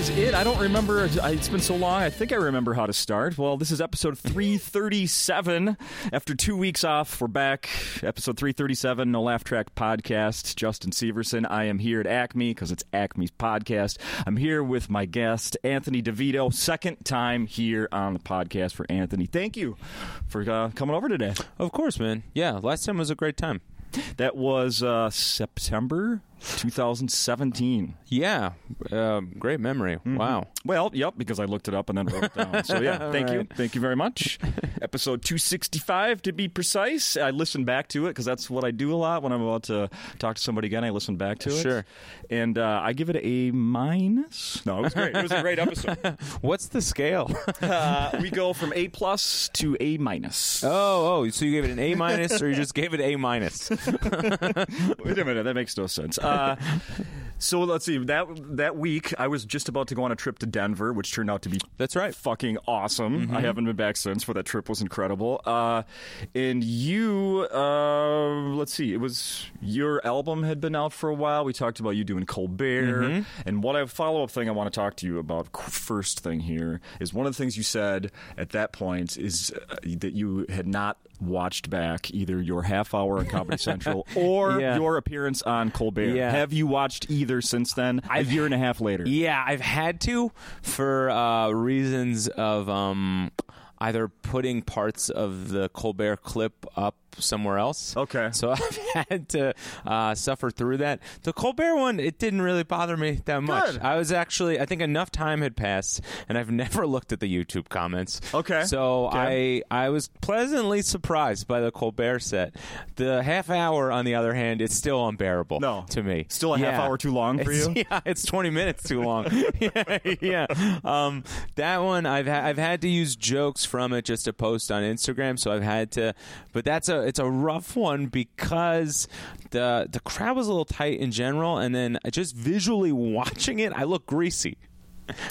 is it. I don't remember. It's been so long. I think I remember how to start. Well, this is episode 337. After two weeks off, we're back. Episode 337, No Laugh Track Podcast. Justin Severson. I am here at Acme because it's Acme's podcast. I'm here with my guest, Anthony DeVito. Second time here on the podcast for Anthony. Thank you for uh, coming over today. Of course, man. Yeah, last time was a great time. That was uh, September 2017. Yeah, uh, great memory. Mm-hmm. Wow. Well, yep, because I looked it up and then wrote it down. So yeah, thank right. you, thank you very much. Episode 265 to be precise. I listened back to it because that's what I do a lot when I'm about to talk to somebody again. I listen back to it. Sure. And uh, I give it a minus. No, it was great. It was a great episode. What's the scale? uh, we go from A plus to A minus. Oh, oh, so you gave it an A minus, or you just gave it A minus? Wait a minute, that makes no sense. Uh, so let's see. That that week, I was just about to go on a trip to Denver, which turned out to be that's right, fucking awesome. Mm-hmm. I haven't been back since, but that trip was incredible. Uh, and you, uh, let's see, it was your album had been out for a while. We talked about you doing Colbert, mm-hmm. and what I follow up thing I want to talk to you about. First thing here is one of the things you said at that point is uh, that you had not watched back either your half hour on Comedy Central or yeah. your appearance on Colbert. Yeah. Have you watched either since then? a year and a half later. Yeah, I've had to for uh, reasons of um, either putting parts of the Colbert clip up somewhere else. Okay. So I've had to uh, suffer through that. The Colbert one, it didn't really bother me that much. Good. I was actually, I think enough time had passed, and I've never looked at the YouTube comments. Okay. So okay. I I was pleasantly surprised by the Colbert set. The half hour, on the other hand, it's still unbearable. No. to me, still a yeah. half hour too long for it's, you. Yeah, it's twenty minutes too long. yeah, yeah. Um, that one, I've ha- I've had to use jokes from it just to post on Instagram, so I've had to. But that's a it's a rough one because the the crowd was a little tight in general, and then just visually watching it, I look greasy.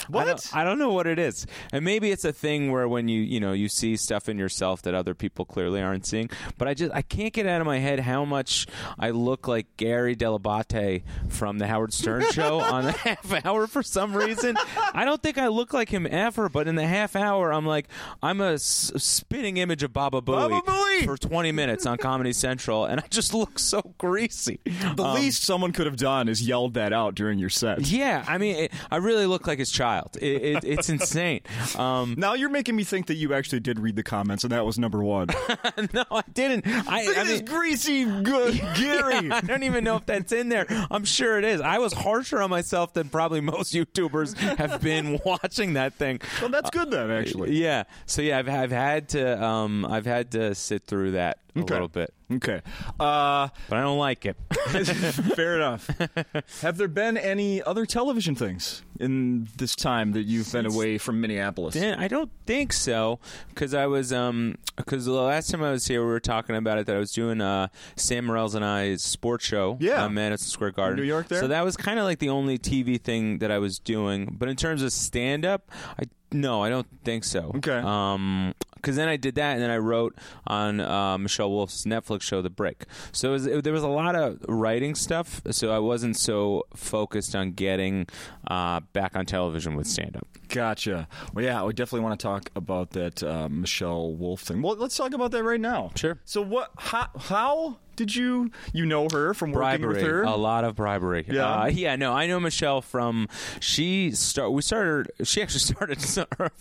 What? I don't, I don't, know what it is, and maybe it's a thing where when you you know you see stuff in yourself that other people clearly aren't seeing. But I just I can't get out of my head how much I look like Gary Dell'Abate from the Howard Stern show on the half hour for some reason. I don't think I look like him ever, but in the half hour, I'm like I'm a s- spitting image of Baba Booey, Baba Booey for 20 minutes on Comedy Central, and I just look so greasy. The um, least someone could have done is yelled that out during your set. Yeah, I mean, it, I really look like child. It, it, it's insane. Um, now you're making me think that you actually did read the comments, and that was number one. no, I didn't. I, Look I at mean, this greasy good Gary. Yeah, I don't even know if that's in there. I'm sure it is. I was harsher on myself than probably most YouTubers have been watching that thing. Well, that's good then, actually. Uh, yeah. So yeah, I've, I've had to um, I've had to sit through that a okay. little bit. Okay. Uh, but I don't like it. fair enough. Have there been any other television things in this time that you've been away from Minneapolis? I don't think so because I was um because the last time I was here we were talking about it that I was doing uh Sam Morril's and I's sports show yeah. on Madison Square Garden, New York. There, so that was kind of like the only TV thing that I was doing. But in terms of stand up, I no, I don't think so. Okay. Um, because then I did that, and then I wrote on uh, Michelle Wolf's Netflix show, The Break. So it was, it, there was a lot of writing stuff. So I wasn't so focused on getting uh, back on television with stand up. Gotcha. Well, yeah, we definitely want to talk about that uh, Michelle Wolf thing. Well, let's talk about that right now. Sure. So what? How? how did you you know her from bribery, working with her? A lot of bribery. Yeah, uh, yeah. No, I know Michelle from. She start. We started. She actually started.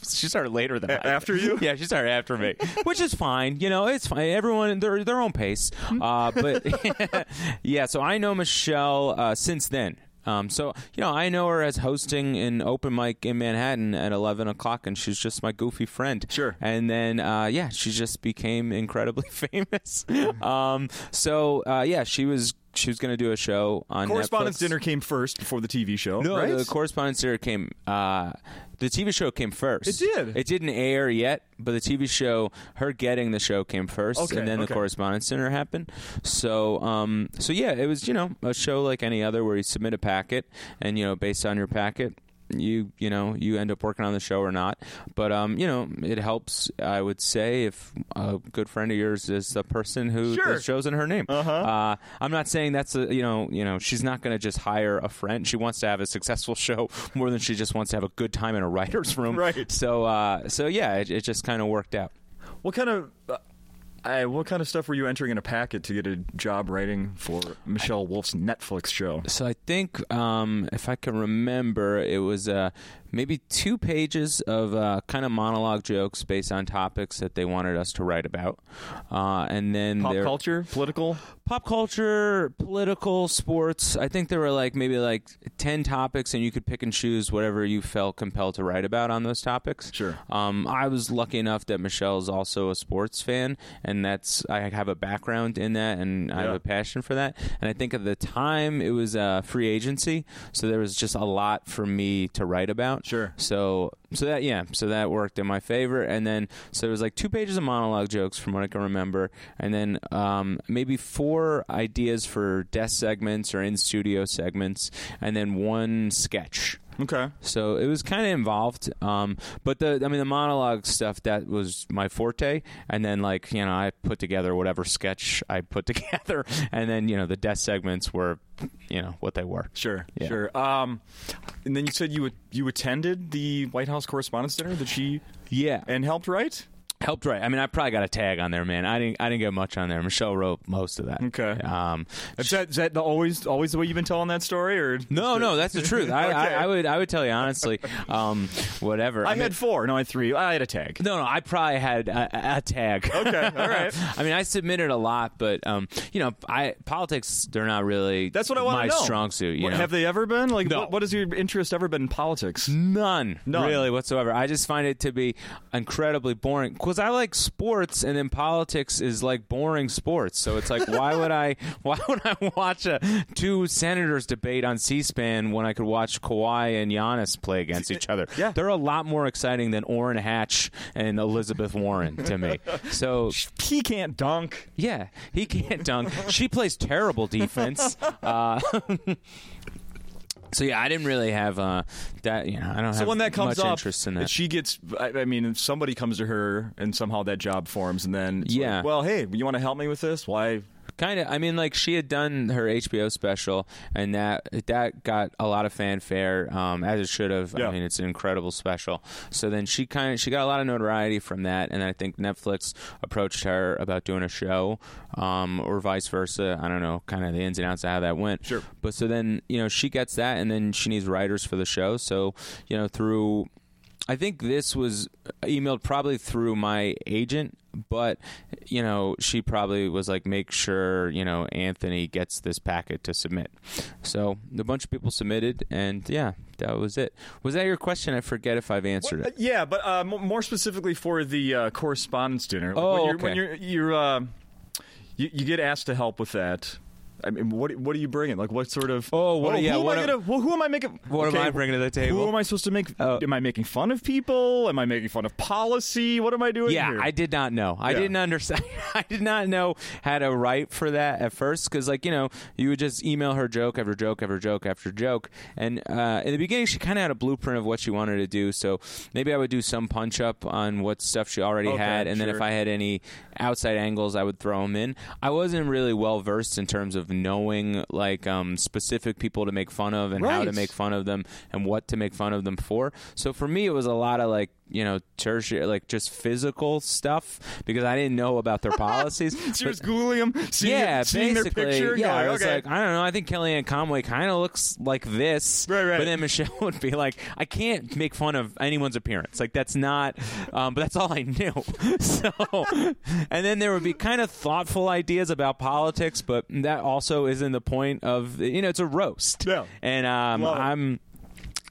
She started later than A- after you. Yeah, she started after me, which is fine. You know, it's fine. Everyone their their own pace. Uh, but yeah, so I know Michelle uh, since then. Um, so you know, I know her as hosting an open mic in Manhattan at eleven o'clock, and she's just my goofy friend. Sure. And then, uh, yeah, she just became incredibly famous. um, so uh, yeah, she was she was going to do a show on Correspondence Netflix. Dinner came first before the TV show. No, right? the Correspondence Dinner came. Uh, the TV show came first. It did. It didn't air yet, but the TV show, her getting the show came first, Okay, and then okay. the Correspondence Dinner happened. So, um, so yeah, it was you know a show like any other where you submit a packet, and you know based on your packet, you you know you end up working on the show or not. But um, you know, it helps. I would say if a good friend of yours is a person who Sure. the show's in her name. Uh-huh. Uh, I'm not saying that's a you know you know she's not going to just hire a friend. She wants to have a successful show more than she just wants to have a good time in a writer's room. Right. So uh, so yeah, it, it just kind of worked out. What kind of uh, I, what kind of stuff were you entering in a packet to get a job writing for Michelle Wolf's Netflix show? So I think, um, if I can remember, it was uh, maybe two pages of uh, kind of monologue jokes based on topics that they wanted us to write about, uh, and then Pop culture, political. pop culture, political, sports. I think there were like maybe like ten topics, and you could pick and choose whatever you felt compelled to write about on those topics. Sure. Um, I was lucky enough that Michelle is also a sports fan, and that's I have a background in that, and I have a passion for that. And I think at the time it was uh, free agency, so there was just a lot for me to write about. Sure. So so that yeah, so that worked in my favor. And then so it was like two pages of monologue jokes from what I can remember, and then um, maybe four ideas for desk segments or in studio segments, and then one sketch. Okay. So it was kind of involved, um, but the I mean the monologue stuff that was my forte, and then like you know I put together whatever sketch I put together, and then you know the desk segments were, you know what they were. Sure, Yeah. sure. Um, and then you said you you attended the White House Correspondents' Dinner that she Yeah, and helped write. Helped write. I mean I probably got a tag on there, man. I didn't I didn't get much on there. Michelle wrote most of that. Okay. Um, Is that, is that the, always always the way you've been telling that story, or no, no, that's the truth. I, Okay. I, I would I would tell you honestly, um, whatever. I, mean- had four. No, I had three. I had a tag. No, no, I probably had a, a- a tag. Okay, all right. I mean, I submitted a lot, but um, you know, I politics they're not really That's what I want my to know. strong suit. You What- know, Have they ever been? Like, No. what, what has your interest ever been in politics? None, None. really whatsoever. I just find it to be incredibly boring because I like sports, and then politics is like boring sports. So it's like, why would I? Why would I watch a two senators debate on C-SPAN when I could watch Kawhi and Giannis play against each other? Yeah. they're a lot more exciting than Orrin Hatch and Elizabeth Warren to me. So He can't dunk. Yeah, he can't dunk. she plays terrible defense. Uh, so yeah, I didn't really have uh, that. You know, I don't So have when that comes much up, interest in that. she gets. I, I mean, if somebody comes to her and somehow that job forms, and then Yeah. like, well, hey, you want to help me with this? Why? Kind of. I mean, like she had done her HBO special, and that that got a lot of fanfare, um, as it should have. Yeah. I mean, it's an incredible special. So then she kind of she got a lot of notoriety from that, and I think Netflix approached her about doing a show, um, or vice versa. I don't know, kind of the ins and outs of how that went. Sure. But so then you know she gets that, and then she needs writers for the show. So you know through. I think this was emailed probably through my agent, but you know, she probably was like, make sure you know Anthony gets this packet to submit. So a bunch of people submitted, and yeah, that was it. Was that your question? I forget if I've answered Uh, it. Yeah, but uh, m- more specifically for the uh, correspondence dinner. Like, Oh, when you're, okay. when you're, you're uh, you, you get asked to help with that. I mean, what what are you bringing? Like, what sort of? Oh, what- yeah, Who am I am- gonna? Well, who am I making? What am I bringing to the table? Who am I supposed to make? Oh. Am I making fun of people? Am I making fun of policy? What am I doing? Yeah, here? I did not know. I Yeah. didn't understand. I did not know how to write for that at first because, like, you know, you would just email her joke after joke after joke after joke. And uh, in the beginning, she kind of had a blueprint of what she wanted to do. So maybe I would do some punch up on what stuff she already Okay, had, and then if. I had any outside angles, I would throw them in. I wasn't really well versed in terms of knowing like um, specific people to make fun of and how to make fun of them and what to make fun of them for. So for me, it was a lot of like you know tertiary, like just physical stuff because I didn't know about their policies. She But- was googling them, seeing, yeah, seeing their basically. picture. yeah, going, I was okay. like, I don't know. I think Kellyanne Conway kind of looks like this. Right, right. But then Michelle would be like, I can't make fun of anyone's appearance. Like that's not. Um, but that's all I knew. so, and then there would be kind of thoughtful ideas about politics, but that also isn't the point of. You know, it's a roast. Yeah. And um. I'm.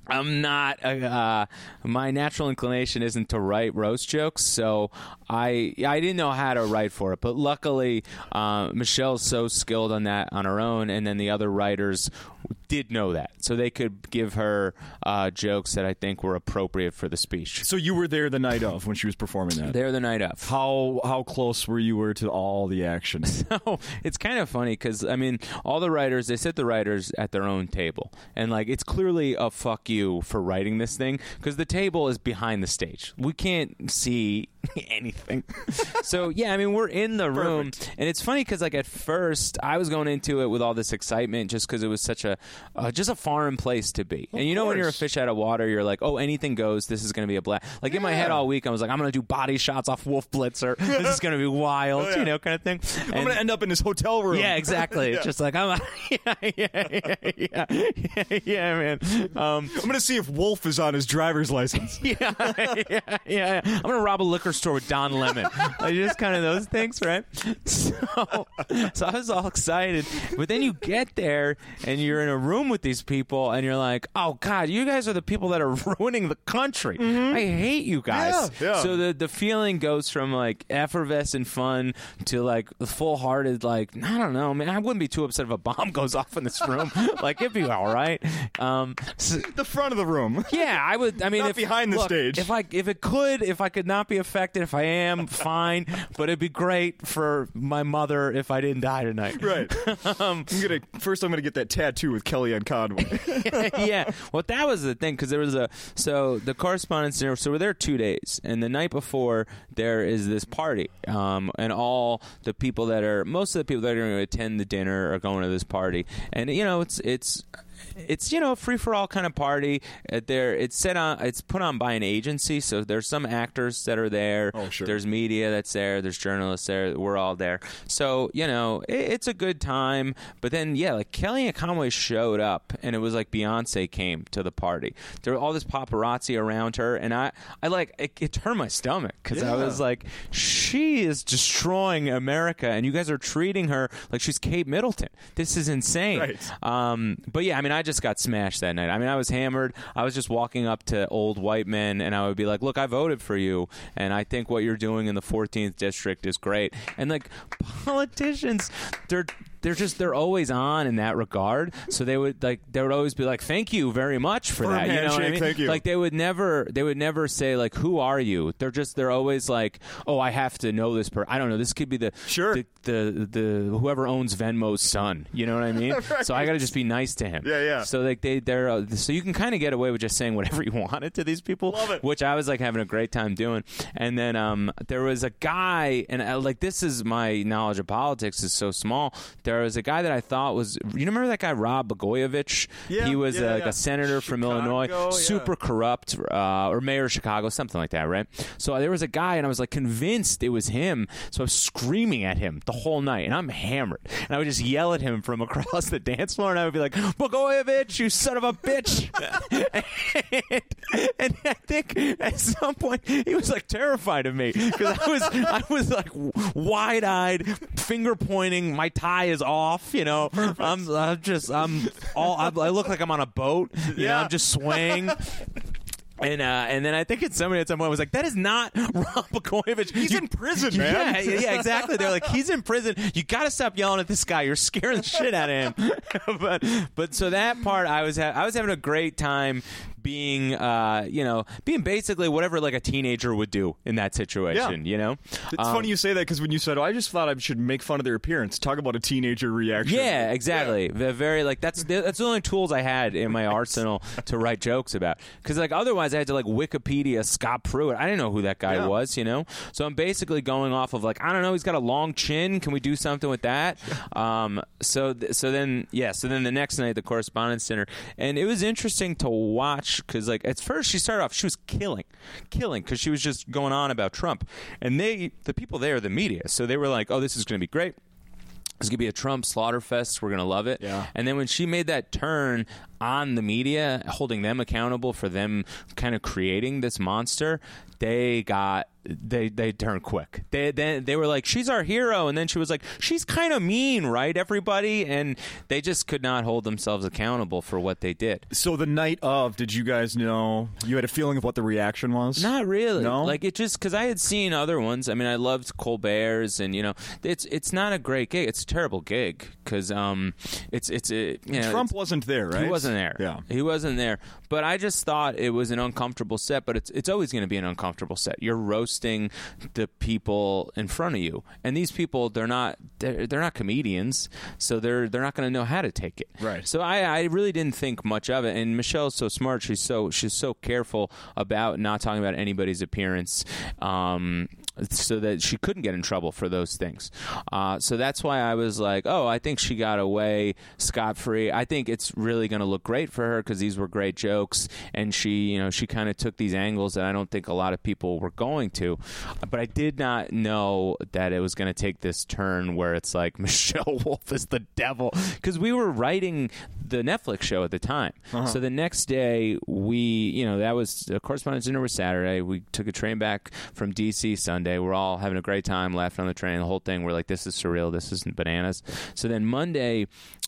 I'm not. Uh, uh, my natural inclination isn't to write roast jokes, so I I didn't know how to write for it, but luckily uh, Michelle's so skilled on that on her own, and then the other writers did know that, so they could give her uh, jokes that I think were appropriate for the speech. So you were there the night of when she was performing that. There the night of. How how close were you were to all the action? So it's kind of funny because I mean, all the writers they sit the writers at their own table, and like it's clearly a fuck you for writing this thing because the table is behind the stage. We can't see anything. so yeah, I mean, we're in the room, and it's funny because like at first I was going into it with all this excitement just because it was such a uh, just a foreign place to be. and you know when you're a fish out of water, you're like, oh, anything goes. This is going to be a blast. Like in my head all week, I was like, I'm going to do body shots off Wolf Blitzer. this is going to be wild, Oh, yeah. you know, kind of thing. I'm gonna end up in his hotel room. yeah, exactly. It's just like I'm. yeah, yeah, yeah, yeah, yeah, yeah, man. Um, I'm gonna see if Wolf is on his driver's license. yeah, yeah, yeah. I'm gonna rob a liquor store with Don Lemon. like just kind of those things, right? So, so I was all excited, but then you get there and you're in a room with these people, and you're like, "Oh God, you guys are the people that are ruining the country. I hate you guys." Mm-hmm. Yeah, yeah. So the the feeling goes from like effervescent fun to like full hearted, like I don't know, man. I wouldn't be too upset if a bomb goes off in this room. like it'd be all right. Um, so- the front of the room. yeah, I would. I mean, Not if, behind the look, stage. If I if it could, if I could not be if I am, fine. But it'd be great for my mother if I didn't die tonight. Right. I'm gonna first. I'm gonna get that tattoo with Kellyanne Conway. yeah. Well, that was the thing because there was a so the correspondence dinner. So we're there two days, and the night before there is this party, um, and all the people that are most of the people that are going to attend the dinner are going to this party, and you know it's it's. It's you know a free for all kind of party. Uh, there, it's set on. It's put on by an agency, so there's some actors that are there. Oh, sure. There's media that's there. There's journalists there. We're all there. So you know it, it's a good time. But then yeah, like Kellyanne Conway showed up, and it was like Beyonce came to the party. There were all this paparazzi around her, and I I like it, it turned my stomach because I was like, she is destroying America, and you guys are treating her like she's Kate Middleton. This is insane. Right. Um, but yeah, I mean, I just got smashed that night. I mean, I was hammered. I was just walking up to old white men, and I would be like, "Look, I voted for you, and I think what you're doing in the 14th district is great." And like politicians, they're they're just they're always on in that regard. So they would like they would always be like, "Thank you very much for Firm that." You know what I mean? thank you. Like they would never they would never say like, "Who are you?" They're just they're always like, "Oh, I have to know this person." I don't know. This could be the Sure. the the, the whoever owns Venmo's son. You know what I mean? So I got to just be nice to him. Yeah, yeah. So like they they're uh, so you can kind of get away with just saying whatever you wanted to these people, Love it. which I was like having a great time doing. And then um there was a guy, and uh, like this is my knowledge of politics is so small. There was a guy that I thought was you remember that guy Rob Blagojevich? Yeah, he was yeah, uh, like yeah. a senator from Chicago, Illinois, yeah. super corrupt, uh, or mayor of Chicago, something like that, right? So there was a guy, and I was like convinced it was him. So I was screaming at him the whole night, and I'm hammered, and I would just yell at him from across the dance floor, and I would be like, "Blagojevich, you son of a bitch!" and, and I think at some point he was like terrified of me because I was I was like wide eyed, finger pointing. My tie is off, you know. I'm, I'm just I'm all I, I look like I'm on a boat, you know. I'm just swaying. And uh, and then I think it's somebody at some point was like, "That is not Rob Blagojevich. He's in prison, man." Yeah, yeah, yeah, exactly. They're like, "He's in prison. You got to stop yelling at this guy. You're scaring the shit out of him." but but so that part, I was ha- I was having a great time being uh you know being basically whatever like a teenager would do in that situation. You know, It's Um, funny you say that because when you said, "Oh, I just thought I should make fun of their appearance," talk about a teenager reaction. Yeah, exactly. The Very like that's that's the only tools I had in my arsenal to write jokes about. Because like otherwise, I had to like Wikipedia Scott Pruitt. I didn't know who that guy Yeah. was, you know. So I'm basically going off of like I don't know. He's got a long chin. Can we do something with that? Um. So th- so then yeah. So then the next night the correspondence dinner, and it was interesting to watch because like at first she started off she was killing, killing because she was just going on about Trump, and they the people there the media so they were like oh this is going to be great. It's gonna be a Trump slaughter fest. We're gonna love it. Yeah. And then when she made that turn on the media, holding them accountable for them kind of creating this monster, they got they they turned quick. They then they were like, "She's our hero," and then she was like, "She's kind of mean, right, everybody?" And they just could not hold themselves accountable for what they did. So the night of, did you guys know? You had a feeling of what the reaction was? Not really. No? Like it just because I had seen other ones. I mean, I loved Colbert's, and you know, it's it's not a great gig. It's a terrible gig because um, it's it's a you know, Trump it's- wasn't there, right? He wasn't there. Yeah. he wasn't there. But I just thought it was an uncomfortable set. But it's it's always going to be an uncomfortable set. You're roasting the people in front of you, and these people they're not they're, they're not comedians, so they're they're not going to know how to take it. Right. So I I really didn't think much of it. And Michelle's so smart. She's so she's so careful about not talking about anybody's appearance. Um, so that she couldn't get in trouble for those things. Uh, so that's why I was like, oh, I think she got away scot free. I think it's really going to look great for her because these were great jokes, and she, you know, she kind of took these angles that I don't think a lot of people were going to. But I did not know that it was going to take this turn where it's like Michelle Wolf is the devil because we were writing the Netflix show at the time. So the next day, we, you know, that was the correspondence dinner was Saturday. We took a train back from DC Sunday. We're all having a great time, laughing on the train. The whole thing, we're like, this is surreal. This isn't bananas. So then Monday,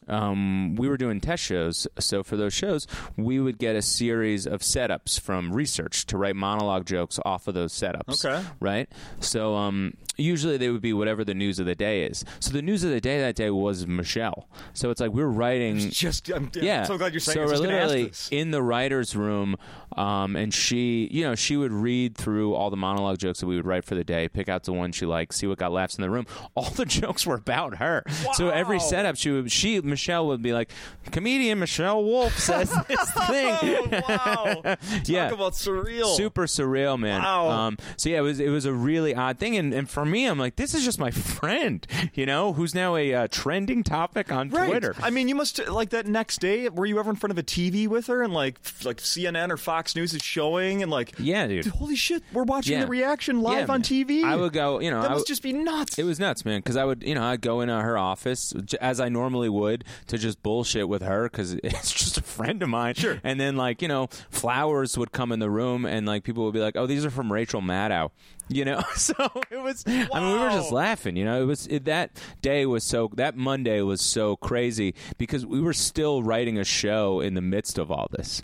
um, we were doing test shows. So for those shows, we would get a series of setups from research to write monologue jokes off of those setups. Okay. Right? So um, usually they would be whatever the news of the day is. So the news of the day that day was Michelle. So it's like we're writing Just, I'm, yeah. I'm so glad you're saying so we're was gonna ask literally in the writers' room, um, and she, you know, she would read through all the monologue jokes that we would write for the day, pick out the one she liked, see what got laughs in the room. All the jokes were about her. So every setup, she would, she Michelle would be like, comedian Michelle Wolf says this thing. Oh, wow. Talk Yeah. about surreal. Super surreal, man. Wow. Um, so yeah, it was it was a really odd thing, and, and for me, I'm like, this is just my friend, you know, who's now a uh, trending topic on Right. Twitter. I mean, you must like that next day. Were you ever in front of a TV with her and like like CNN or Fox News is showing and like Yeah, dude. holy shit, we're watching Yeah. the reaction live Yeah, on. TV. I would go, you know, that I must would- just be nuts. It was nuts, man. Because I would, you know, I'd go into her office as I normally would to just bullshit with her because it's just a friend of mine. Sure. And then, like, you know, flowers would come in the room, and like people would be like, "Oh, these are from Rachel Maddow." You know, so it was. I mean, we were just laughing. You know, it was it, that day was so that Monday was so crazy because we were still writing a show in the midst of all this.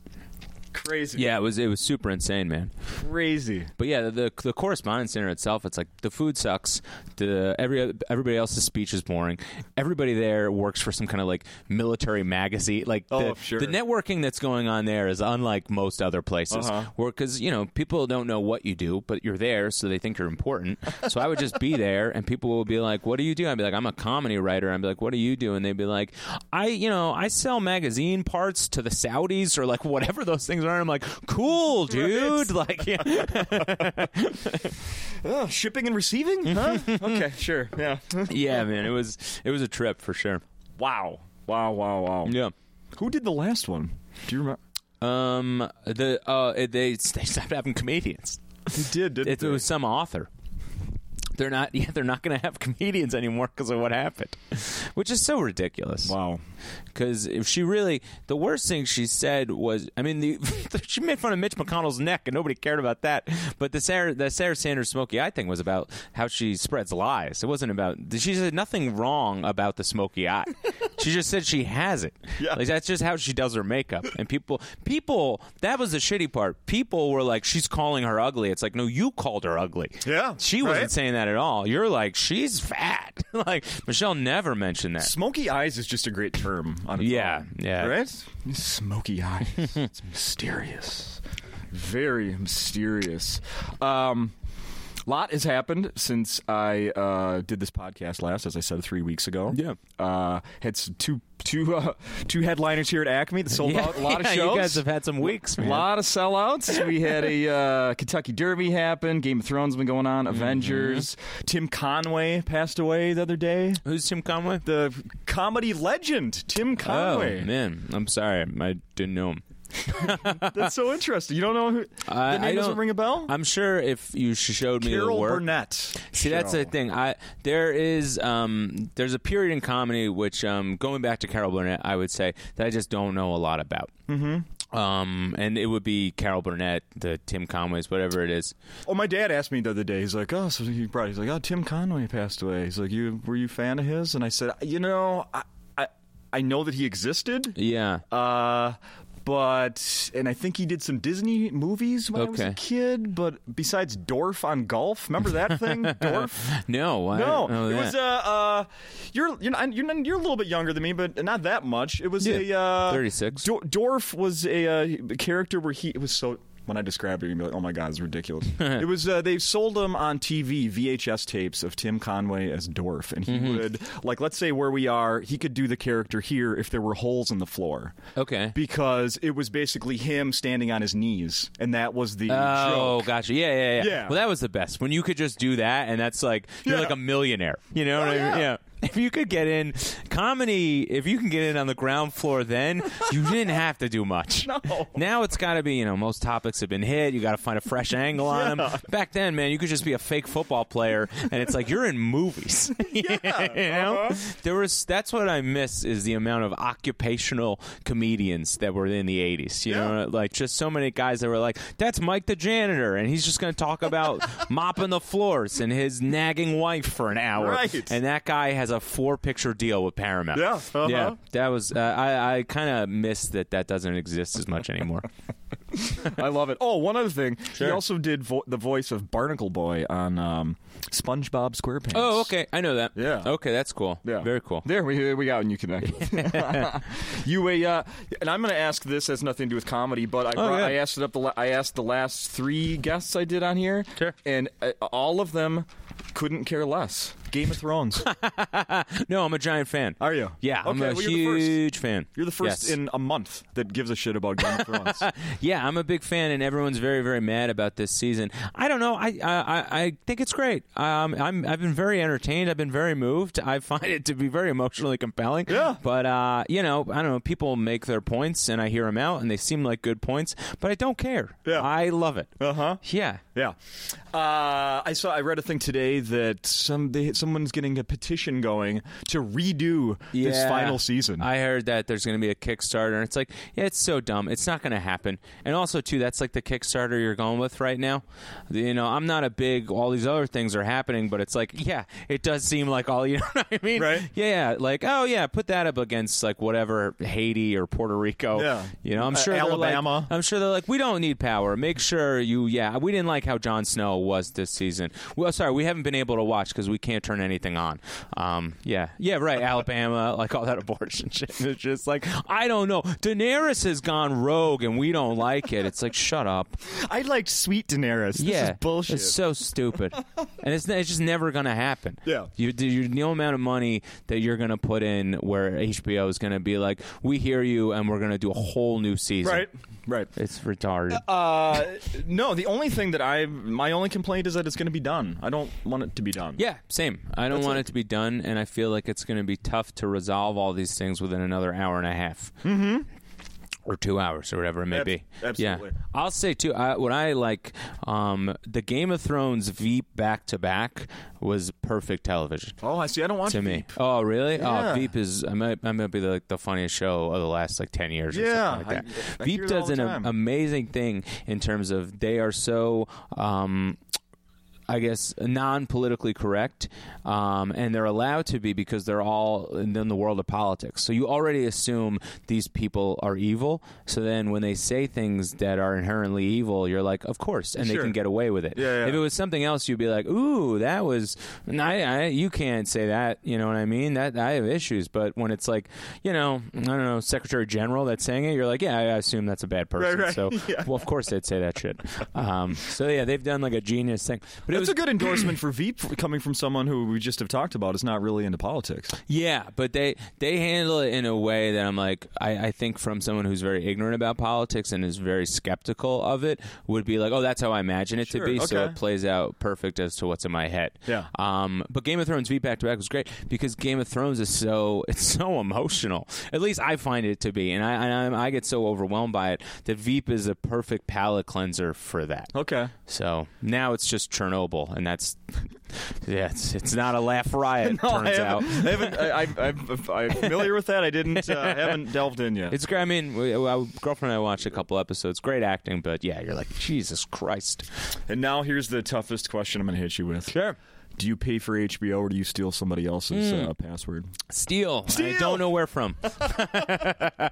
Crazy. Yeah, it was it was super insane, man. crazy. But yeah, the the correspondence center itself, it's like the food sucks. The every everybody else's speech is boring. Everybody there works for some kind of like military magazine. Like Oh, the, sure. the networking that's going on there is unlike most other places. Uh-huh. Where because you know people don't know what you do, but you're there, so they think you're important. so I would just be there, and people will be like, "What do you do?" I'd be like, "I'm a comedy writer." I'd be like, "What do you do?" And they'd be like, "I you know I sell magazine parts to the Saudis or like whatever those things are." I'm like, "Cool, dude!" Like yeah. Oh, shipping and receiving? Huh? okay, sure. Yeah. yeah, man, it was it was a trip for sure. wow. Wow. Wow. Wow. Yeah. Who did the last one? Do you remember? Um. The uh they they stopped having comedians. They did. Didn't It, they? was some author. They're not. Yeah, they're not going to have comedians anymore because of what happened, which is so ridiculous. wow. Because if she really, the worst thing she said was, I mean, the, she made fun of Mitch McConnell's neck, and nobody cared about that. But the Sarah, the Sarah Sanders smoky eye thing was about how she spreads lies. It wasn't about. She said nothing wrong about the smoky eye. she just said she has it. Yeah. Like that's just how she does her makeup. And people, people, that was the shitty part. People were like, she's calling her ugly. It's like, no, you called her ugly. Yeah, she wasn't saying that at all. You're like, she's fat. like Michelle never mentioned that. Smoky eyes is just a great term. On its Yeah, own, yeah. Right? Smoky eyes. it's mysterious. Very mysterious. Um, lot has happened since I uh, did this podcast last, as I said three weeks ago. Yeah. Uh, had s- two two uh, two headliners here at Acme that sold Yeah, out a lot yeah, of shows. You guys have had some weeks, A lot of sellouts. We had a uh, Kentucky Derby happen. Game of Thrones been going on. Mm-hmm. Avengers. Tim Conway passed away the other day. Who's Tim Conway? The comedy legend, Tim Conway. Oh man, I'm sorry, I didn't know him. That's so interesting. You don't know who I- the name I doesn't ring a bell? I'm sure if you showed me the Carol work. Burnett. See, that's the thing. I there is um there's a period in comedy which um going back to Carol Burnett, I would say that I just don't know a lot about. Mm-hmm. Um, and it would be Carol Burnett, the Tim Conways, whatever it is. Oh, my dad asked me the other day. He's like, "Oh, so he brought." He's like, "Oh, Tim Conway passed away." He's like, "You were you a fan of his?" And I said, "You know, I I, I know that he existed, Yeah. uh, but and I think he did some Disney movies when I was a kid. But besides Dorf on golf, remember that thing, Dorf? no, I No, it that. was uh, uh, you're you're not, you're you're a little bit younger than me, but not that much. It was Yeah, a uh, 36. Dor- Dorf was a uh, character where he it was so. When I described it, you'd be like, "Oh my god, it's ridiculous." it was uh, they sold them on TV VHS tapes of Tim Conway as Dorf, and he Mm-hmm. would like, let's say where we are, he could do the character here if there were holes in the floor okay. because it was basically him standing on his knees, and that was the Oh, joke. gotcha. Yeah, yeah, yeah, Yeah. Well, that was the best when you could just do that, and that's like you're Yeah. like a millionaire. You know what Oh, I mean? yeah. If you could get in comedy, if you can get in on the ground floor, then you didn't have to do much. No. Now it's got to be, you know, most topics have been hit. You got to find a fresh angle on them. Back then, man, you could just be a fake football player, and it's like you're in movies. you know, uh-huh. there was. That's what I miss is the amount of occupational comedians that were in the '80s. You Yeah. know, like just so many guys that were like, "That's Mike the janitor," and he's just going to talk about mopping the floors and his nagging wife for an hour. Right. And that guy has a four-picture deal with Paramount. Yeah, uh-huh. yeah. That was. Uh, I I kind of miss that that doesn't exist as much anymore. I love it. Oh, one other thing. He also did vo- the voice of Barnacle Boy on um, SpongeBob SquarePants. oh, okay. I know that. Yeah. Okay, that's cool. Yeah. Very cool. There we we got you connect. you a uh, and I'm going to ask this has nothing to do with comedy, but I brought, Oh, yeah. I asked it up the la- I asked the last three guests I did on here, Sure. and uh, all of them couldn't care less. Game of Thrones. No, I'm a giant fan. Are you? Yeah, I'm a well, huge fan. You're the first Yes. in a month that gives a shit about Game of Thrones. Yeah, I'm a big fan, and everyone's very, very mad about this season. I don't know. I I, I- I think it's great. Um, I'm I've been very entertained. I've been very moved. I find it to be very emotionally compelling. Yeah. But uh, you know, I don't know. People make their points, and I hear them out, and they seem like good points. But I don't care. Yeah. I love it. Uh huh. Yeah. Yeah, uh, I saw. I read a thing today that some they, someone's getting a petition going to redo this final season. I heard that there's going to be a Kickstarter, and it's like, yeah, it's so dumb. It's not going to happen. And also, too, that's like the Kickstarter you're going with right now. You know, I'm not a big. All these other things are happening, but it's like, yeah, it does seem like all. You know what I mean? Right. Yeah, like, oh yeah, put that up against like whatever Haiti or Puerto Rico. Yeah. You know, I'm Uh, sure like- Alabama. I'm sure they're like, we don't need power. Make sure you. Yeah, we didn't like how Jon Snow was this season. Well, sorry, we haven't been able to watch because we can't turn anything on. Um, yeah, yeah, right. Alabama, like all that abortion shit. It's just like I don't know. Daenerys has gone rogue, and we don't like it. It's like shut up. I liked Sweet Daenerys. This yeah, is bullshit. It's so stupid, and it's it's just never gonna happen. Yeah. you you no amount of money that you're gonna put in where HBO is gonna be like, we hear you, and we're gonna do a whole new season. right, right. It's retarded. Uh, no, the only thing that I, my only complaint is that it's going to be done. I don't want it to be done. Yeah, same. I don't That's want it. it to be done, and I feel like it's going to be tough to resolve all these things within another hour and a half. Mm-hmm. Or two hours, or whatever it may Ab- be. absolutely. Yeah, I'll say too. I, what I like, um, the Game of Thrones Veep back to back was perfect television Oh, I see. I don't want to me. Veep. Oh, really? Yeah. Oh, Veep is I might, I might be the, like the funniest show of the last like ten years. Or Yeah, something like that. I- I Veep hear it all does an time. amazing thing in terms of they are so. Um, I guess non-politically correct, um, and they're allowed to be because they're all in the world of politics. So you already assume these people are evil. So then when they say things that are inherently evil, you're like, of course, and they can get away with it. Yeah, yeah. If it was something else, you'd be like, ooh, that was, I, I, you can't say that. You know what I mean? That I have issues. But when it's like, you know, I don't know, Secretary General that's saying it, you're like, yeah, I assume that's a bad person. right. So, Yeah. well, of course they'd say that shit. Um, so yeah, they've done like a genius thing. But It's was a good endorsement for Veep coming from someone who we just have talked about is not really into politics. Yeah, but they they handle it in a way that I'm like I, I think from someone who's very ignorant about politics and is very skeptical of it would be like, oh, that's how I imagine it Sure, to be. So it plays out perfect as to what's in my head. Yeah. Um, but Game of Thrones Veep back to back was great because Game of Thrones is so it's so emotional. At least I find it to be, and I and I, I get so overwhelmed by it that Veep is a perfect palate cleanser for that. Okay. So now it's just Chernobyl and that's yeah, it's, it's not a laugh riot. No, turns I out. I haven't I, I'm familiar with that. I didn't. Uh, haven't delved in yet. It's great. I mean, we, girlfriend and I watched a couple episodes. Great acting, but yeah, you're like Jesus Christ. and now here's the toughest question I'm going to hit you with. Sure. Do you pay for HBO or do you steal somebody else's uh, password? Steal. I don't know where from. I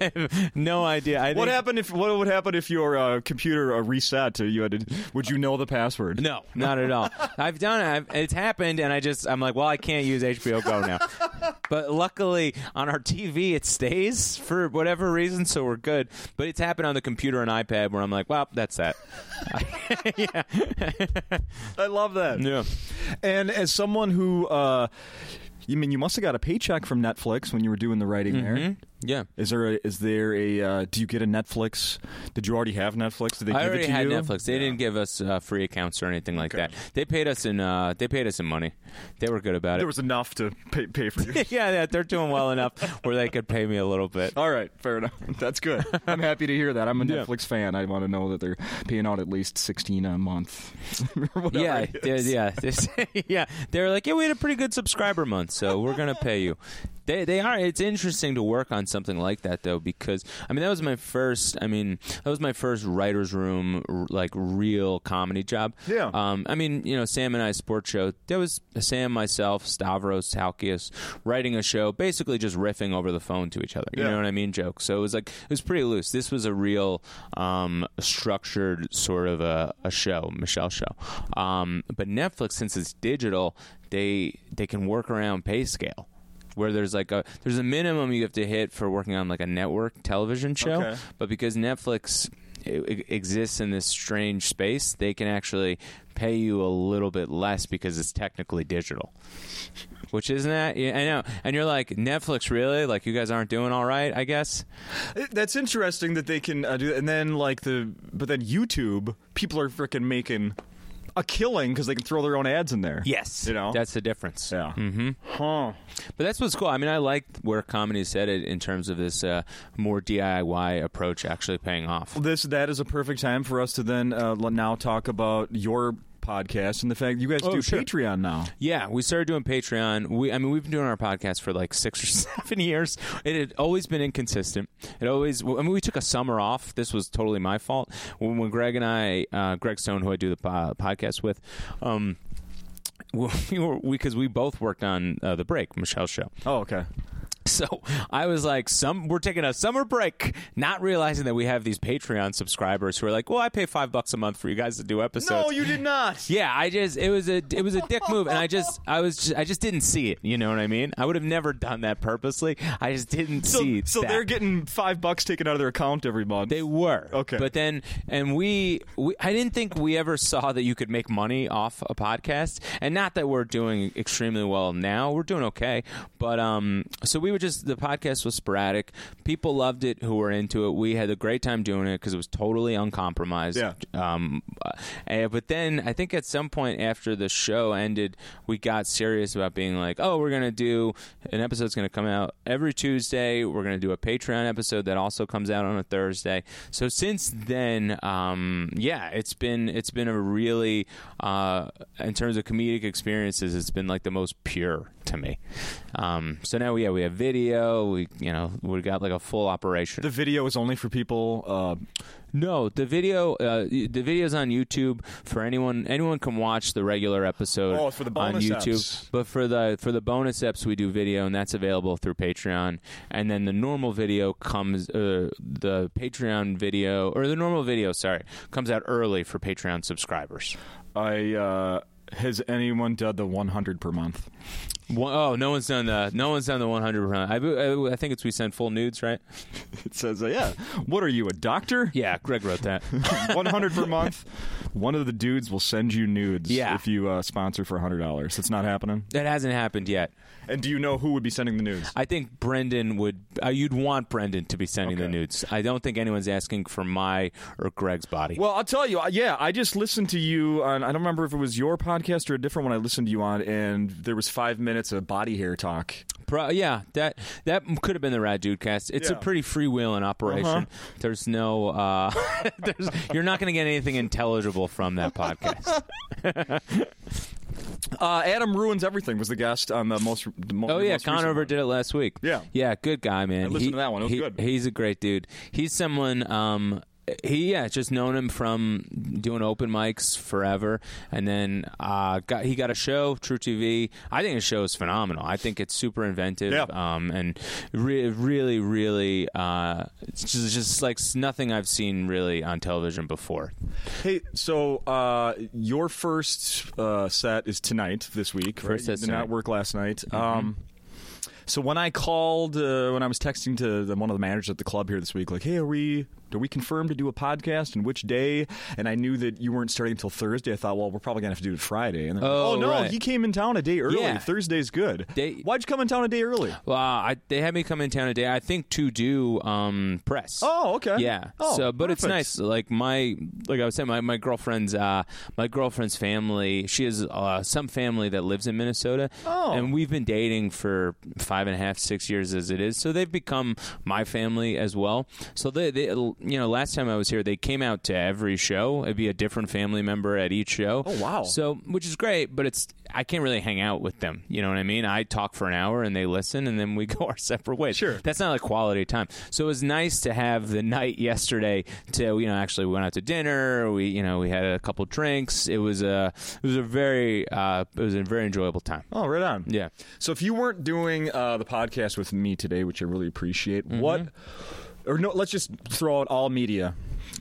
have no idea. I What think- happened if what would happen if your uh, computer uh, reset? To, you had to, would you know the password? No, not at all. I've done it. I've, it's happened, and I just I'm like, well, I can't use HBO Go now. But luckily, on our TV, it stays for whatever reason, so we're good. But it's happened on the computer and iPad where I'm like, well, that's that. yeah, I love that. yeah. And as someone who, uh, you mean you must have got a paycheck from Netflix when you were doing the writing there. Yeah. Is there a, is there a uh, do you get a Netflix? Did you already have Netflix? Did they I give already it to had you? Netflix. They didn't give us uh, free accounts or anything like Okay. that. They paid us in uh, they paid us in money. They were good about it. There was enough to pay, pay for you. yeah, yeah, they're doing well enough where they could pay me a little bit. All right, fair enough. That's good. I'm happy to hear that. I'm a Yeah. Netflix fan. I want to know that they're paying out at least 16 a month. or whatever Yeah, it they're- is. yeah, yeah. They're like, yeah, we had a pretty good subscriber month, so we're gonna pay you. They they are. It's interesting to work on something like that though, because I mean that was my first. I mean that was my first writers' room like real comedy job. Yeah. Um. I mean you know Sam and I sports show. There was Sam, myself, Stavros, Halkias writing a show, basically just riffing over the phone to each other. You Yeah. know what I mean? Joke. So it was like it was pretty loose. This was a real um, structured sort of a, a show, Michelle show. Um, but Netflix, since it's digital, they they can work around pay scale. Where there's like a there's a minimum you have to hit for working on like a network television show, Okay. but because Netflix exists in this strange space, they can actually pay you a little bit less because it's technically digital. Which isn't that? Yeah, I know. And you're like Netflix, really? Like you guys aren't doing all right? I guess. That's interesting that they can uh, do that. And then, like, the. But then YouTube, people are freaking making a killing because they can throw their own ads in there. Yes, You know? that's the difference. Yeah. Mm-hmm. Huh. But that's what's cool. I mean, I like where comedy's headed in terms of this uh, more DIY approach actually paying off. This that is a perfect time for us to then uh, now talk about your podcast and the fact you guys Oh, do sure. Patreon now. Yeah, we started doing Patreon. We, I mean, we've been doing our podcast for like six or seven years. It had always been inconsistent. It always. I mean, we took a summer off. This was totally my fault. When, when Greg and I, uh, Greg Stone, who I do the po- podcast with, um, we were because we both worked on uh, the break, Michelle's show. Oh, okay. So I was like, "Some we're taking a summer break," not realizing that we have these Patreon subscribers who are like, "Well, I pay five bucks a month for you guys to do episodes." No, you did not. Yeah, I just it was a it was a dick move, and I just I was just, I just didn't see it. You know what I mean? I would have never done that purposely. I just didn't So, see. so that. they're getting five bucks taken out of their account every month. They were Okay. but then and we, we I didn't think we ever saw that you could make money off a podcast, and not that we're doing extremely well now. We're doing okay, but um, so we were just the podcast was sporadic. People loved it who were into it. We had a great time doing it because it was totally uncompromised. Yeah. Um, uh, but then I think at some point after the show ended, we got serious about being like, oh, we're gonna do an episode's gonna come out every Tuesday. We're gonna do a Patreon episode that also comes out on a Thursday. So since then, um, yeah, it's been it's been a really uh, in terms of comedic experiences, it's been like the most pure to me. Um, so now, yeah, we have video. We you know we got like a full operation. the video is only for people. Uh, No, the video uh, the video's on YouTube for anyone anyone can watch the regular episode Oh, for the on bonus YouTube. eps. But for the for the bonus eps we do video and that's available through Patreon. And then the normal video comes uh, the Patreon video or the normal video, sorry, comes out early for Patreon subscribers. I uh, has anyone done the 100 per month? One, oh, no one's done the no one's done the 100. I, I, I think it's we send full nudes, right? It says, uh, yeah. What are you, a doctor? Yeah, Greg wrote that. 100 per month. One of the dudes will send you nudes Yeah. if you uh, sponsor for $100. It's not happening. that hasn't happened yet. And do you know who would be sending the nudes? I think Brendan would. Uh, you'd want Brendan to be sending the Okay. nudes. I don't think anyone's asking for my or Greg's body. Well, I'll tell you. uh, Yeah, I just listened to you on. I don't remember if it was your podcast or a different one. I listened to you on, and there was five minutes of body hair talk. Pro- yeah, that that could have been the Rad Dude cast. It's a Yeah. pretty freewheeling operation. Uh-huh. There's no, uh, there's, you're not going to get anything intelligible from that podcast. Uh, Adam ruins everything. Was the guest on the most? The mo- Oh the yeah, most Conover did it last week. Yeah. yeah, good guy, man. I listened He- to that one. It was he- good. He's a great dude. He's someone. Um, he yeah, just known him from doing open mics forever, and then uh, got he got a show, truTV. I think his show is phenomenal. I think it's super inventive, Yeah. um, and re- really, really, uh, it's just, just like nothing I've seen really on television before. Hey, so uh, your first uh, set is tonight this week. First right? did tonight. Mm-hmm. not work last night. Um, so when I called, uh, when I was texting to the, one of the managers at the club here this week, like, "Hey, are we are we confirmed to do a podcast and which day?" And I knew that you weren't starting until Thursday. I thought, well, we're probably gonna have to do it Friday. And they're like, Oh, oh no, right. he came in town a day early. Yeah. Thursday's good. They- Why'd you come in town a day early? Well, I, they had me come in town today. I think to do um, press. Oh, okay. Yeah. Oh, so, but it's nice. Like my, like I was saying, my, my girlfriend's, uh, my girlfriend's family. She has uh, some family that lives in Minnesota. Oh. And we've been dating for five and a half, six years as it is. So they've become my family as well. So they, they you know, last time I was here, they came out to every show. It'd be a different family member at each show. Oh, wow. So, which is great, but it's I can't really hang out with them. You know what I mean? I talk for an hour and they listen, and then we go our separate ways. Sure. That's not like quality time. So it was nice to have the night yesterday to you know actually we went out to dinner. We you know we had a couple drinks. It was a it was a very uh, it was a very enjoyable time. Oh, right on. Yeah. So if you weren't doing uh, the podcast with me today, which I really appreciate, Mm-hmm. what or no, let's just throw out all media.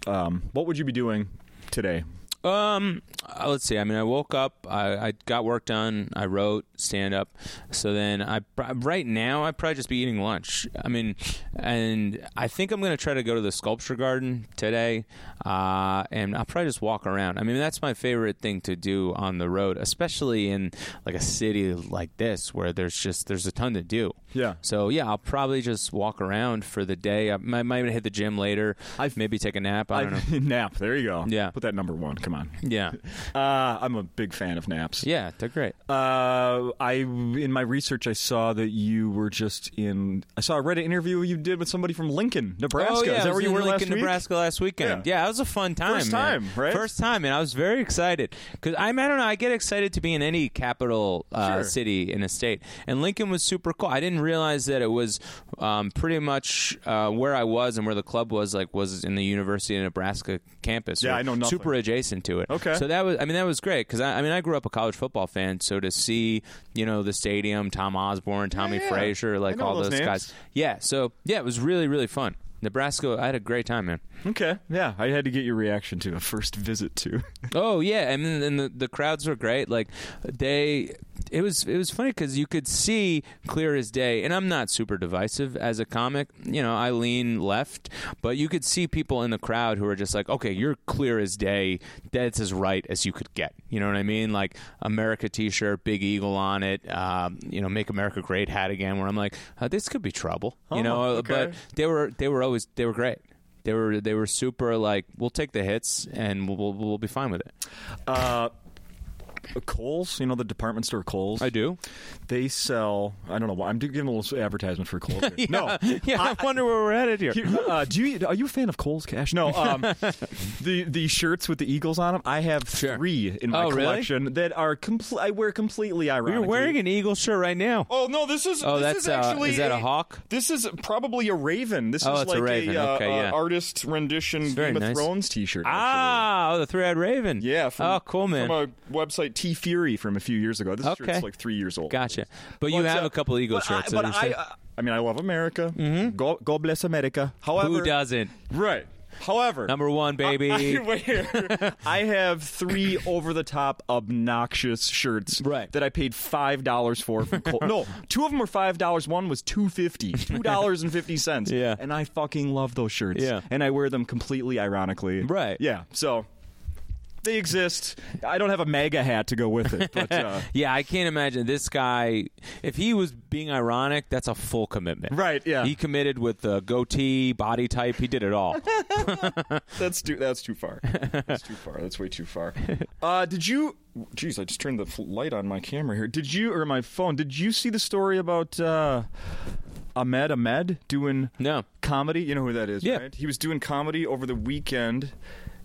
Um, what would you be doing today? Um, uh, let's see. I mean, I woke up. I, I got work done. I wrote stand up. So then I right now I'd probably just be eating lunch. I mean, and I think I'm going to try to go to the sculpture garden today. Uh, and I'll probably just walk around. I mean, that's my favorite thing to do on the road, especially in like a city like this where there's just there's a ton to do. Yeah. So yeah, I'll probably just walk around for the day. I might, might hit the gym later. I've- maybe take a nap. I don't know. nap. There you go. Yeah. Put that number one. Come on. Yeah. Uh, I'm a big fan of naps. Yeah, they're great. Uh, I in my research I saw that you were just in. I saw a Reddit interview you did with somebody from Lincoln, Nebraska. Oh yeah, Is I that where you in were Lincoln, last week? Nebraska last weekend. Yeah. Yeah. it was a fun time. First man. time, right? First time, and I was very excited because I, I don't know. I get excited to be in any capital uh, Sure. city in a state, and Lincoln was super cool. I didn't realize that it was um, pretty much uh, where I was and where the club was. Like was in the University of Nebraska campus. Yeah, I know nothing. Super adjacent to it. Okay. so that was. I mean, that was great because I, I mean, I grew up a college football fan, so to see you know the stadium, Tom Osborne, Tommie yeah. Frazier, like all those those guys. Yeah, so yeah, it was really really fun. Nebraska, I had a great time, man. Okay. Yeah, I had to get your reaction to a first visit to. Oh yeah, and, then- and the the crowds were great. Like they, it was it was funny because you could see clear as day. And I'm not super divisive as a comic. You know, I lean left, but you could see people in the crowd who are just like, okay, you're clear as day. That's as right as you could get. You know what I mean? Like America T-shirt, big eagle on it. Um, you know, Make America Great hat again. Where I'm like, uh, this could be trouble. Oh, you know, okay. but they were they were always they were great. They were they were super like we'll take the hits and we'll we'll, we'll be fine with it. Uh, Kohl's, you know the department store Kohl's. I do. They sell. I don't know why. I'm giving a little advertisement for Kohl's. Here. No, yeah, I, wonder where we're headed here. Here, uh, do you are you a fan of Kohl's Cash? No. Um, the the shirts with the eagles on them. I have Sure. three in my Oh, really? collection that are complete. I wear completely ironically. You're wearing an eagle shirt right now. Oh no! This is. Oh, this that's is uh, actually. is that a hawk? This is probably a raven. This Oh, is it's a like raven. uh, Okay, uh, yeah. artist rendition Game of nice. Thrones T-shirt. actually. Ah, oh, the three-eyed raven. Yeah. From, oh, cool, man. From a website TeeFury from a few years ago. This Okay. shirt's like three years old. Gotcha. But you But, have uh, a couple eagle but shirts. I, but I, uh, I mean, I love America. Mm-hmm. God, God bless America. However, Who doesn't? Right. However, Number one, baby. I, I have three over the top obnoxious shirts Right. that I paid five dollars for from Kohl. No, two of them were five dollars. One was two fifty. Two dollars and fifty cents. Yeah. And I fucking love those shirts. Yeah. And I wear them completely ironically. Right. Yeah. So they exist. I don't have a MAGA hat to go with it, but uh, Yeah, I can't imagine this guy. If he was being ironic, that's a full commitment. right, yeah, He committed with the goatee, body type. He did it all. that's too that's too far. That's too far. That's way too far. Uh, did you? Jeez, I just turned the light on my camera here. Did you or my phone? Did you see the story about uh, Ahmed Ahmed doing no. comedy? You know who that is, Yeah. right? He was doing comedy over the weekend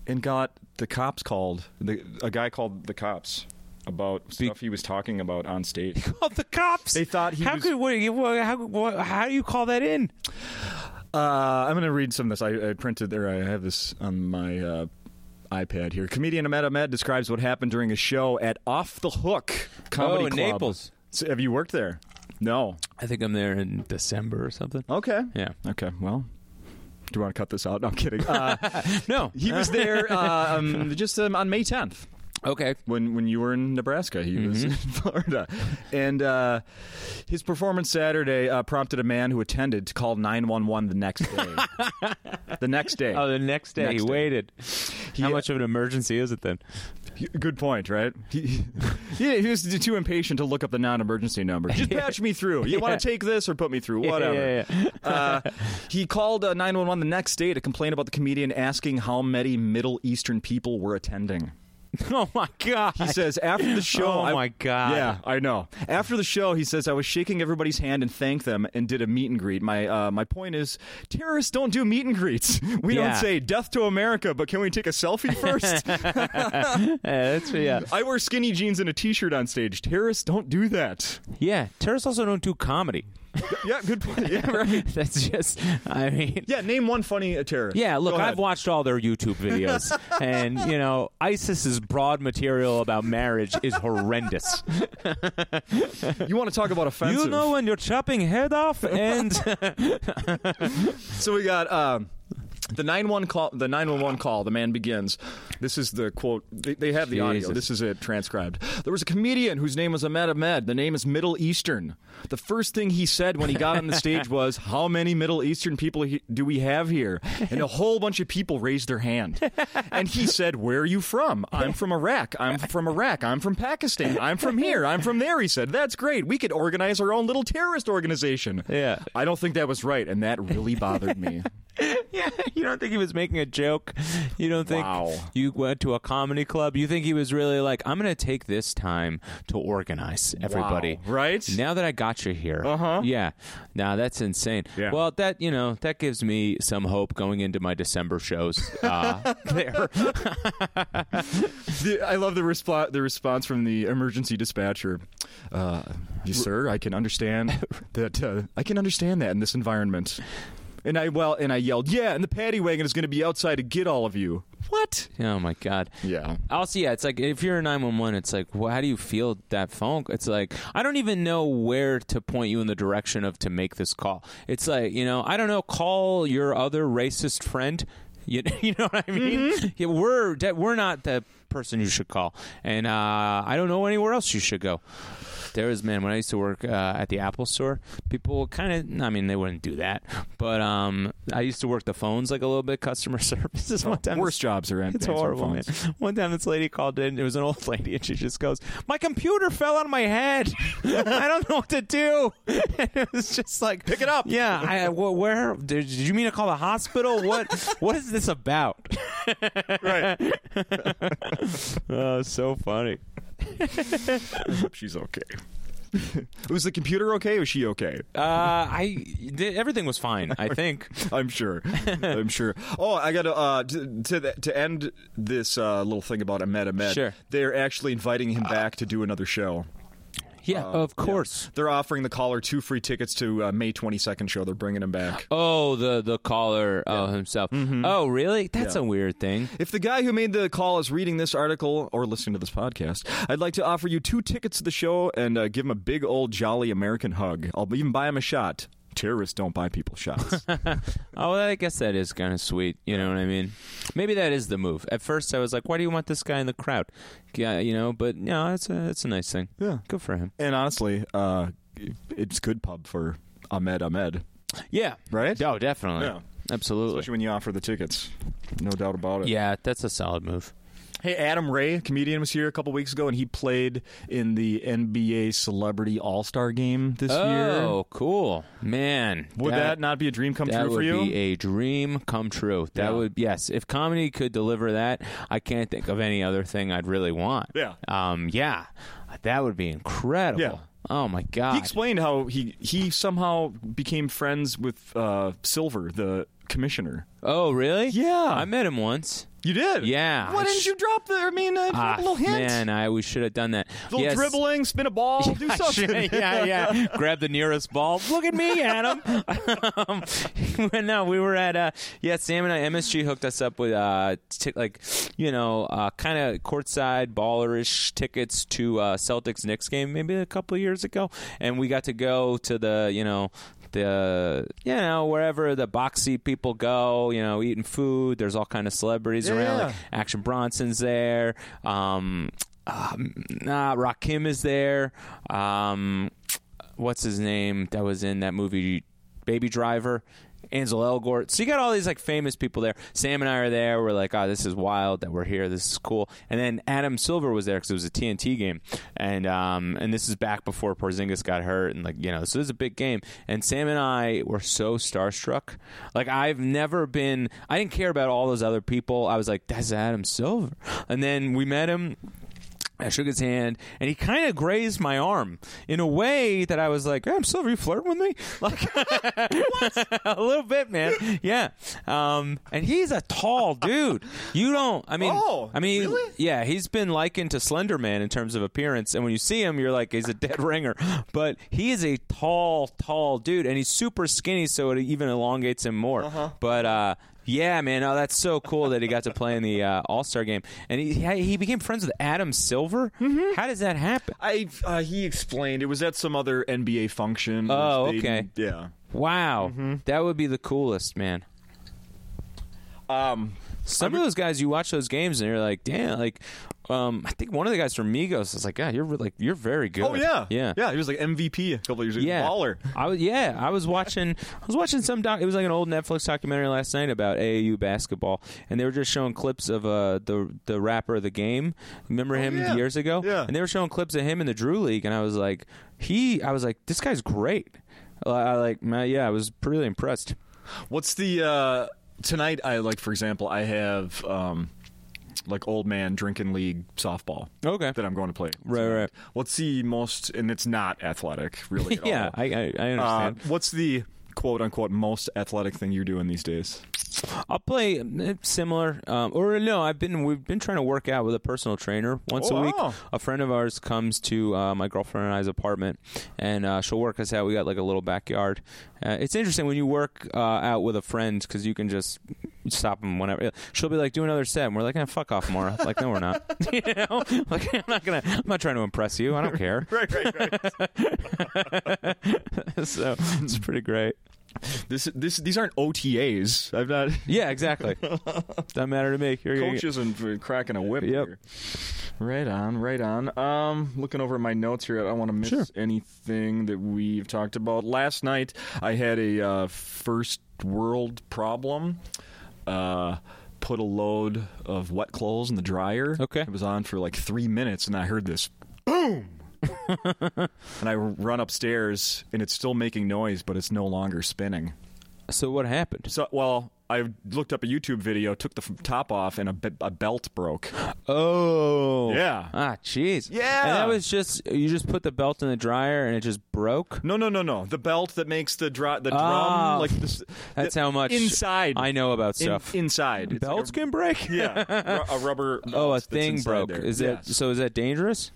and got the cops called. The, a guy called the cops about stuff he was talking about on stage. Oh, the cops. They thought he how was- could what, what, how what, how do you call that in? Uh, I'm going to read some of this. I, I printed there. I have this on my uh, iPad here. Comedian Ahmed Ahmed describes what happened during a show at Off the Hook Comedy Oh, in Club. Naples. So have you worked there? No. I think I'm there in December or something. Okay. Yeah. Okay. Well, do you want to cut this out? No, I'm kidding. Uh, No. he was there uh, um, just um, on May 10th. Okay. when when you were in Nebraska. He was Mm-hmm. in Florida, and uh, his performance Saturday uh, prompted a man who attended to call nine one one the next day. the next day. Oh, the next day Next he day. waited. How much of an emergency is it then? Good point, right? He, he, he was too impatient to look up the non-emergency number. Just patch me through. You want to take this or put me through? Whatever. Yeah, yeah, Uh, he called uh, 911 the next day to complain about the comedian asking how many Middle Eastern people were attending. Oh my god. He says after the show, Oh I- my God. Yeah, I know. After the show, he says I was shaking everybody's hand and thanked them and did a meet and greet. My uh, my point is, terrorists don't do meet and greets. We Yeah. don't say death to America, but can we take a selfie first? Yeah, that's yeah. I wear skinny jeans and a t-shirt on stage. Terrorists don't do that. Yeah, terrorists also don't do comedy. Yeah, good point. Yeah, right. That's just, I mean, Yeah, name one funny uh, terrorist. Yeah, look, Go. I've watched all their YouTube videos, and you know, ISIS's broad material about marriage is horrendous. You want to talk about offensive? You know when you're chopping head off, and So we got um, the nine one call. The nine one one call. The man begins. This is the quote. They, they have the audio. This is it transcribed. There was a comedian whose name was Ahmed Ahmed. The name is Middle Eastern. The first thing he said when he got on the stage was, "How many Middle Eastern people he, do we have here?" And a whole bunch of people raised their hand. And he said, "Where are you from?" "I'm from Iraq. I'm from Iraq. I'm from Pakistan. I'm from here. I'm from there." He said, "That's great. We could organize our own little terrorist organization." Yeah. I don't think that was right, and that really bothered me. yeah, you don't think he was making a joke. You don't think Wow. you went to a comedy club. You think he was really like, I'm going to take this time to organize everybody. Wow, right? Now that I got you here. Uh-huh. Yeah. Now that's insane. Yeah. Well, that, you know, that gives me some hope going into my December shows uh, there. The- I love the response. The response from the emergency dispatcher. Uh, yes, sir, I can understand that. Uh, I can understand that in this environment. And I well, and I yelled, "Yeah!" And the paddy wagon is going to be outside to get all of you. What? Oh my god. Yeah. Also, yeah, it's like if you're a 911, it's like, well, how do you feel that phone? It's like I don't even know where to point you in the direction of to make this call. It's like you know, I don't know. Call your other racist friend. You, you know what I mean? Mm-hmm. Yeah, we're we're not the person you should call, and uh, I don't know anywhere else you should go. There was man when I used to work uh, at the Apple store. People kind of, I mean, they wouldn't do that, but um, I used to work the phones like a little bit, customer services. One time, Worst jobs are it's horrible, man. One time, this lady called in. It was an old lady, and she just goes, "My computer fell on my head. I don't know what to do." And it was just like, Pick it up. Yeah, I, wh- where did, did you mean to call the hospital? What What is this about? Right. Oh, so funny. She's okay. was the computer okay? Was she okay? Uh, I th- everything was fine. I think. I'm sure. I'm sure. Oh, I got to uh, to to, to end this uh, little thing about Ahmed Ahmed. Sure. They're actually inviting him back to do another show. Yeah, of course. They're offering the caller two free tickets to uh, May 22nd show. They're bringing him back. Oh, the the caller uh, himself. Oh, really? That's Mm-hmm. Yeah. a weird thing. If the guy who made the call is reading this article or listening to this podcast, I'd like to offer you two tickets to the show and uh, give him a big old jolly American hug. I'll even buy him a shot. Terrorists don't buy people shots. Oh, well, I guess that is kind of sweet. You know what I mean? Maybe that is the move. At first, I was like, "Why do you want this guy in the crowd?" Yeah, you know. But no, it's a it's a nice thing. Yeah. good for him. and honestly, uh, it's good pub for Ahmed Ahmed, Yeah, right? Oh, definitely. Yeah. Absolutely. Especially when you offer the tickets. No doubt about it. Yeah, that's a solid move. Hey, Adam Ray, comedian, was here a couple weeks ago, and he played in the NBA Celebrity All Star Game this year. Oh, cool, man! Would that, not be a dream come true for you? That would be a dream come true. That Yeah. would yes. If comedy could deliver that, I can't think of any other thing I'd really want. Yeah. Um. Yeah. That would be incredible. Yeah. Oh my god. he explained how he he somehow became friends with uh, Silver, the commissioner. oh really? Yeah. I met him once. You did? Yeah. Why I didn't sh- you drop the? I mean, uh, drop Ah, a little hint. man, I we should have done that. little Yes. dribbling, spin a ball, do something. yeah, yeah. Grab the nearest ball. Look at me, Adam. um, no, we were at uh, yeah. Sam and I, MSG hooked us up with uh, t- like you know, uh, kind of courtside ballerish tickets to uh, Celtics Knicks game maybe a couple years ago, and we got to go to the you know the you know wherever the boxy people go, you know, eating food. There's all kind of celebrities Yeah, around. yeah. Like Action Bronson's there. Um, um, nah, Rakim is there. Um, what's his name that was in that movie, Baby Driver? Ansel Elgort. So you got all these like famous people there. Sam and I are there. We're like, oh, this is wild that we're here. This is cool. And then Adam Silver was there because it was a TNT game, and um, and this is back before Porzingis got hurt, and like you know, so this is a big game. And Sam and I were so starstruck. Like I've never been. I didn't care about all those other people. I was like, that's Adam Silver. And then we met him. I shook his hand, and he kind of grazed my arm in a way that I was like, "I'm Silver, you flirting with me?" Like a little bit, man. Yeah. Um, and he's a tall dude. You don't. I mean, Oh, I mean, really? yeah, he's been likened to Slender Man in terms of appearance, and when you see him, you're like, he's a dead ringer. But he is a tall, tall dude, and he's super skinny, so it even elongates him more. Uh-huh. But uh, yeah, man, oh, that's so cool that he got to play in the uh, All Star game, and he he became friends with Adam Silver. Mm-hmm. How does that happen? I uh, he explained it was at some other NBA function. Oh, They- okay. Yeah. Wow, Mm-hmm. that would be the coolest, man. Um, Some of those guys, you watch those games and you're like, damn, like, um, I think one of the guys from Migos was like, yeah, you're like, you're very good. oh yeah, yeah, yeah. He was like MVP a couple years ago. Yeah, Baller. I was yeah. I was watching. I was watching some doc. It was like an old Netflix documentary last night about AAU basketball, and they were just showing clips of uh the the rapper of the game. Remember him Oh, yeah. years ago? Yeah. And they were showing clips of him in the Drew League, and I was like, he. I was like, this guy's great. Uh, I like, man, yeah, I was really impressed. What's the uh, tonight? I like, for example, I have um, like old man drinking league softball Okay. that I'm going to play. Right, tonight. right. What's the most? And it's not athletic, really. At yeah, all. I I, I Uh, understand. what's the quote unquote most athletic thing you're doing these days? I'll play uh, similar, um, or no. I've been we've been trying to work out with a personal trainer once Oh, a week. wow. A friend of ours comes to uh, my girlfriend and I's apartment, and uh, she'll work us out. We got like a little backyard. Uh, it's interesting when you work uh, out with a friend because you can just stop them whenever. She'll be like, "Do another set," and we're like, eh, "Fuck off, Mara." like, no, we're not. you know, like I'm not gonna. I'm not trying to impress you. I don't care. Right, right, right. so it's pretty great. this, this, these aren't OTAs. I've not Yeah, exactly. Doesn't matter to me. You're, coaches and for cracking a whip. Yep. Here. Right on, right on. Um, looking over my notes here, I don't want to miss Sure. anything that we've talked about. Last night, I had a uh, first world problem. Uh, put a load of wet clothes in the dryer. Okay. it was on for like three minutes, and I heard this boom. and I run upstairs, and it's still making noise, but it's no longer spinning. So what happened? So, well, I looked up a YouTube video, took the f- top off, and a, be- a belt broke. Oh. Yeah. Ah, jeez. Yeah. And that was just you just put the belt in the dryer and it just broke. No, no, no, no. The belt that makes the drum, the drum, Oh. like this. That's the- how much inside. I know about In- stuff. inside. Belts like can break. yeah, a rubber. Oh, a thing broke. there. Is it Yes. so? Is that dangerous?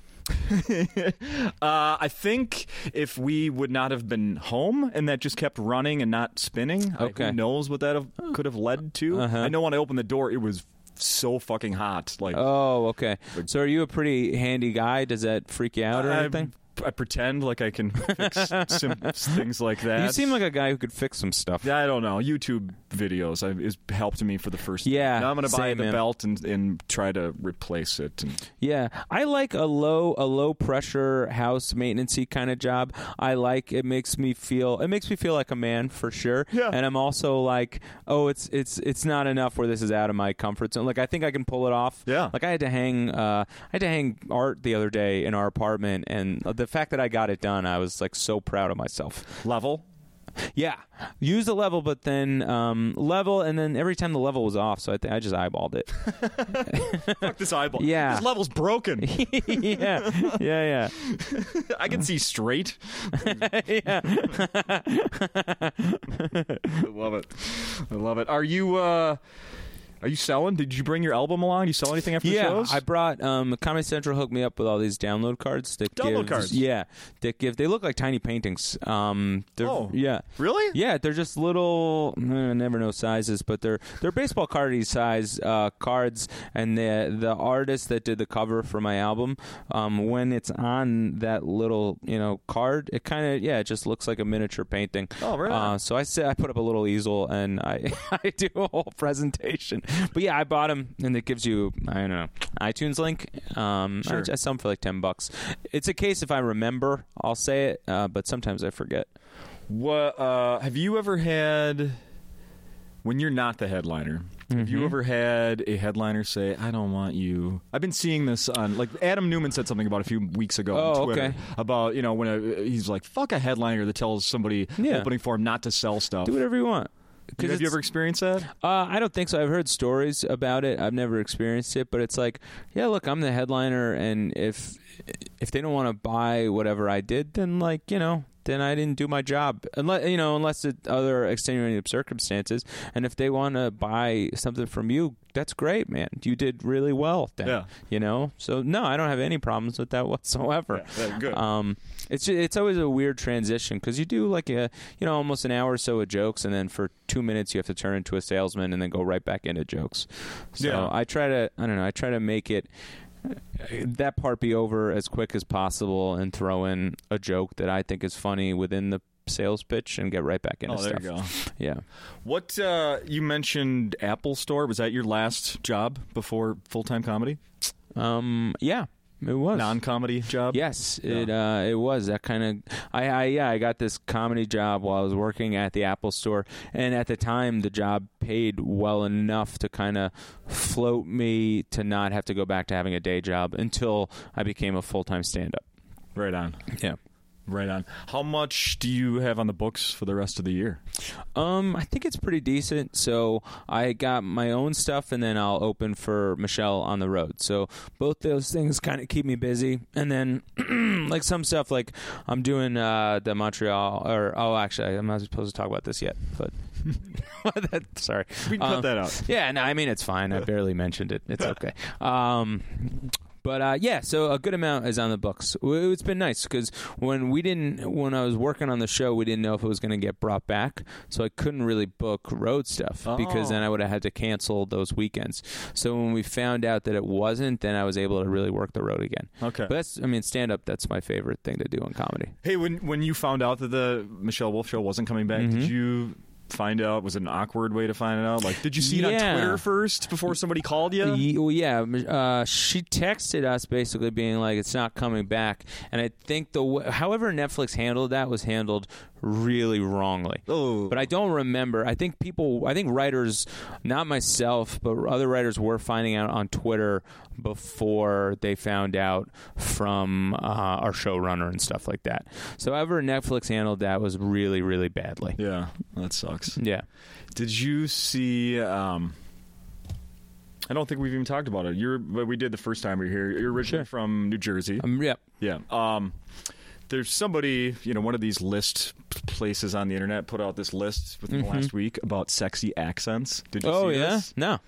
Uh, I think if we would not have been home and that just kept running and not spinning, I- Okay. who knows what that have, could have led to? Uh-huh. I know when I opened the door, it was so fucking hot. Like Oh, okay. So are you a pretty handy guy? Does that freak you out or I'm anything? I pretend like I can fix sim- things like that. You seem like a guy who could fix some stuff. Yeah, I don't know. YouTube videos I, has helped me for the first. Yeah, now I'm going to buy the man. belt and, and try to replace it. And Yeah, I like a low a low pressure house maintenancey kind of job. I like it makes me feel it makes me feel like a man for sure. Yeah. And I'm also like, oh, it's it's it's not enough where this is out of my comfort zone. Like I think I can pull it off. Yeah. Like I had to hang uh I had to hang art the other day in our apartment and the fact that I got it done, I was like so proud of myself. level. Yeah. Use the level but then um level and then every time the level was off, so I think I just eyeballed it. Fuck this eyeball. Yeah. this level's broken. yeah. Yeah, yeah. I can see straight. yeah. I love it. I love it. Are you? uh Are you selling? Did you bring your album along? Do you sell anything after the Yeah, shows? I brought um, Comedy Central hooked me up with all these download cards that Download cards? Yeah, that give. They look like tiny paintings. Um, Oh. yeah, really? yeah. They're just little. I never know sizes, but they're they're baseball cardy size uh, cards. And the the artist that did the cover for my album, um, when it's on that little you know card, it kind of yeah, it just looks like a miniature painting. Oh, on. Uh, so I said I put up a little easel and I I do a whole presentation. But yeah, I bought them and it gives you I don't know iTunes link. Um, Sure. I, I sell them for like ten bucks. It's a case if I remember, I'll say it. Uh, but sometimes I forget. What uh, have you ever had when you're not the headliner? Have you ever had a headliner say, "I don't want you"? I've been seeing this on like Adam Newman said something about a few weeks ago Oh, on Twitter okay. about you know when a, he's like, "Fuck a headliner that tells somebody Yeah. opening for him not to sell stuff." Do whatever you want. Have you ever experienced that? Uh, I don't think so. I've heard stories about it. I've never experienced it, but it's like, yeah, look, I'm the headliner, and if if they don't want to buy whatever I did, then like you know, then I didn't do my job. Unless you know, unless it's other extenuating circumstances, and if they want to buy something from you, that's great, man. You did really well. Then, Yeah. you know. So no, I don't have any problems with that whatsoever. Yeah, good. Um, it's it's always a weird transition because you do like a you know almost an hour or so of jokes, and then for two minutes you have to turn into a salesman, and then go right back into jokes. So Yeah. I try to I don't know I try to make it uh, that part be over as quick as possible, and throw in a joke that I think is funny within the sales pitch, and get right back into Oh, there stuff. you go. Yeah. What uh, you mentioned Apple Store was that your last job before full time comedy? Um. Yeah. It was Non comedy job? Yes, it uh, it was that kind of. I, I yeah, I got this comedy job while I was working at the Apple Store, and at the time, the job paid well enough to kind of float me to not have to go back to having a day job until I became a full time stand up. Right on. Yeah. Right on. How much do you have on the books for the rest of the year? Um, I think it's pretty decent. So I got my own stuff, and then I'll open for Michelle on the road. So both those things kind of keep me busy. And then, like some stuff, like I'm doing uh, the Montreal, or oh, actually, I'm not supposed to talk about this yet, but. that, sorry, We can cut Um, that out. Yeah, no, I mean it's fine. I barely mentioned it. It's okay. Um, but uh, yeah, so a good amount is on the books. It's been nice because when we didn't, when I was working on the show, we didn't know if it was going to get brought back, so I couldn't really book road stuff because then Oh. I would have had to cancel those weekends. So when we found out that it wasn't, then I was able to really work the road again. Okay. But that's, I mean, stand up. That's my favorite thing to do in comedy. Hey, when when you found out that the Michelle Wolf show wasn't coming back, Mm-hmm. did you find out? Was it an awkward way to find it out? Like, did you see it on Twitter first before somebody called you? Ye- well, yeah, uh, she texted us basically being like, "It's not coming back," and I think the w- however Netflix handled that was handled really wrongly. Oh. But I don't remember. I think people, I think writers, not myself, but other writers were finding out on Twitter before they found out from uh, our showrunner and stuff like that. So, however Netflix handled that was really, really badly. Yeah, that sucks. Yeah. Did you see? Um, I don't think we've even talked about it. You're, but we did the first time we were here. You're originally Sure. from New Jersey. Um, yeah. Yeah. Um, there's somebody, you know, one of these list places on the internet put out this list within the last week about sexy accents. Did you Mm-hmm. Oh yeah. this? No.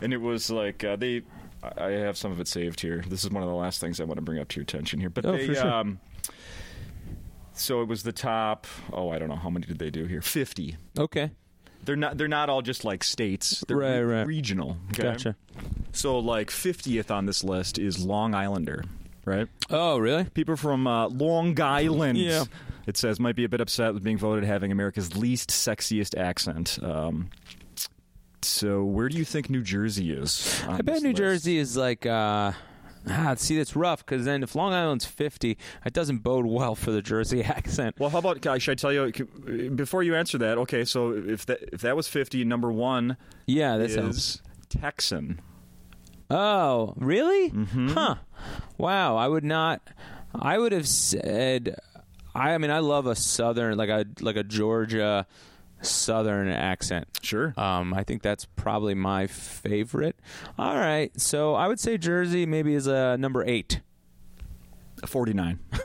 And it was like uh, they. I have some of it saved here. This is one of the last things I want to bring up to your attention here. But Oh, they, for sure. um, so it was the top. Oh, I don't know how many did they do here? Fifty. Okay. They're not. They're not all just like states. They're Right, re- right. regional. Okay? Gotcha. So like fiftieth on this list is Long Islander. right? Oh, really? People from uh, Long Island. Yeah. It says might be a bit upset with being voted having America's least sexiest accent. Um, so where do you think New Jersey is? I bet New list? Jersey is like. uh Ah, see, that's rough because then if Long Island's 50, it doesn't bode well for the Jersey accent. Well, how about guys? Should I tell you before you answer that? Okay, so if that if that was fifty, number one Yeah, that sounds. is Texan. Oh, really? Mm-hmm. Huh. Wow. I would not. I would have said. I, I mean, I love a southern, like a like a Georgia southern accent. Sure. Um, I think that's probably my favorite. All right, so I would say Jersey maybe is a number eight. Forty nine.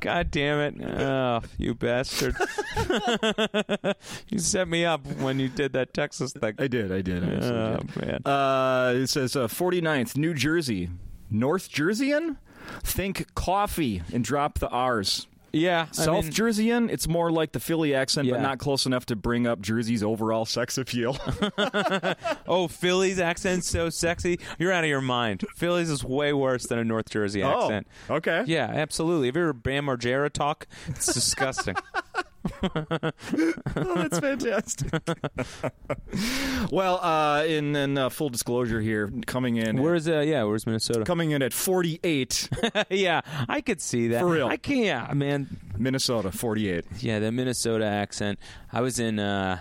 God damn it! Oh, you bastard! you set me up when you did that Texas thing. I did. I did. I Oh did. man. Uh, it says uh, 49th, New Jersey. North Jerseyan? Think coffee and drop the R's. Yeah, I South mean- Jerseyan, it's more like the Philly accent, but not close enough to bring up Jersey's overall sex appeal. Oh, Philly's accent's so sexy. You're out of your mind. Philly's is way worse than a North Jersey oh, accent. Oh, okay. Yeah, absolutely. Have you ever Bam Margera talk? It's disgusting. Oh, that's fantastic. well, uh, in, in uh, full disclosure here, coming in, Where's uh yeah, where's Minnesota? coming in at 48, yeah, I could see that. For real. I can't yeah, man. Minnesota 48. Yeah, the Minnesota accent. I was in uh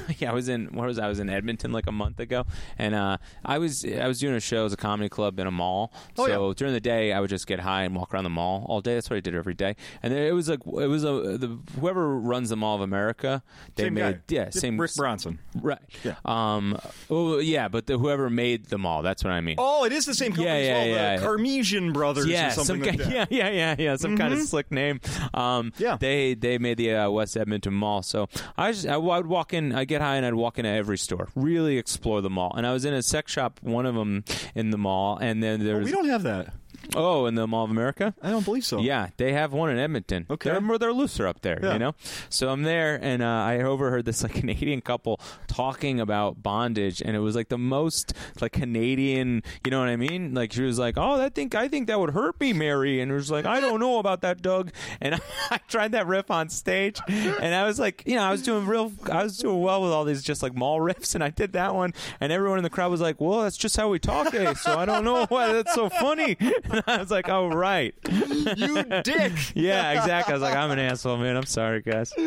yeah, I was in what was I? I was in Edmonton like a month ago, and uh, I was I was doing a show as a comedy club in a mall. Oh, so yeah. during the day, I would just get high and walk around the mall all day. That's what I did every day. And it was like it was a the, whoever runs the Mall of America. They Same made guy. yeah same Rick Bronson. right Yeah. um oh yeah, but the, whoever made the mall. That's what I mean. Oh, it is the same company Yeah, as yeah, well, yeah. the Ghermezian Brothers yeah, or something some like yeah, yeah, yeah, yeah, some kind of slick name. Um, Yeah. they they made the uh, West Edmonton Mall. So I just I, would walk in, I get high, and I'd walk into every store, really explore the mall. And I was in a sex shop, one of them in the mall, and then Oh, there's we don't have that. Oh, in the Mall of America. I don't believe so. Yeah, they have one in Edmonton. Okay. they're more they're looser up there, Yeah. you know. So I'm there, and uh, I overheard this like Canadian couple talking about bondage, and it was like the most like Canadian, you know what I mean? Like she was like, "Oh, I think I think that would hurt me, Mary," and it was like, "I don't know about that, Doug." And I, tried that riff on stage, and I was like, you know, I was doing real, I was doing well with all these just like mall riffs, and I did that one, and everyone in the crowd was like, "Well, that's just how we talk, eh? So I don't know why that's so funny." I was like, "Oh, right." You dick. Yeah, exactly. I was like, I'm an asshole, man. I'm sorry, guys.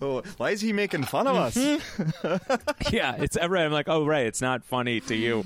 Oh, why is he making fun of us? Mm-hmm. yeah, it's right. I'm like, oh, right. It's not funny to you.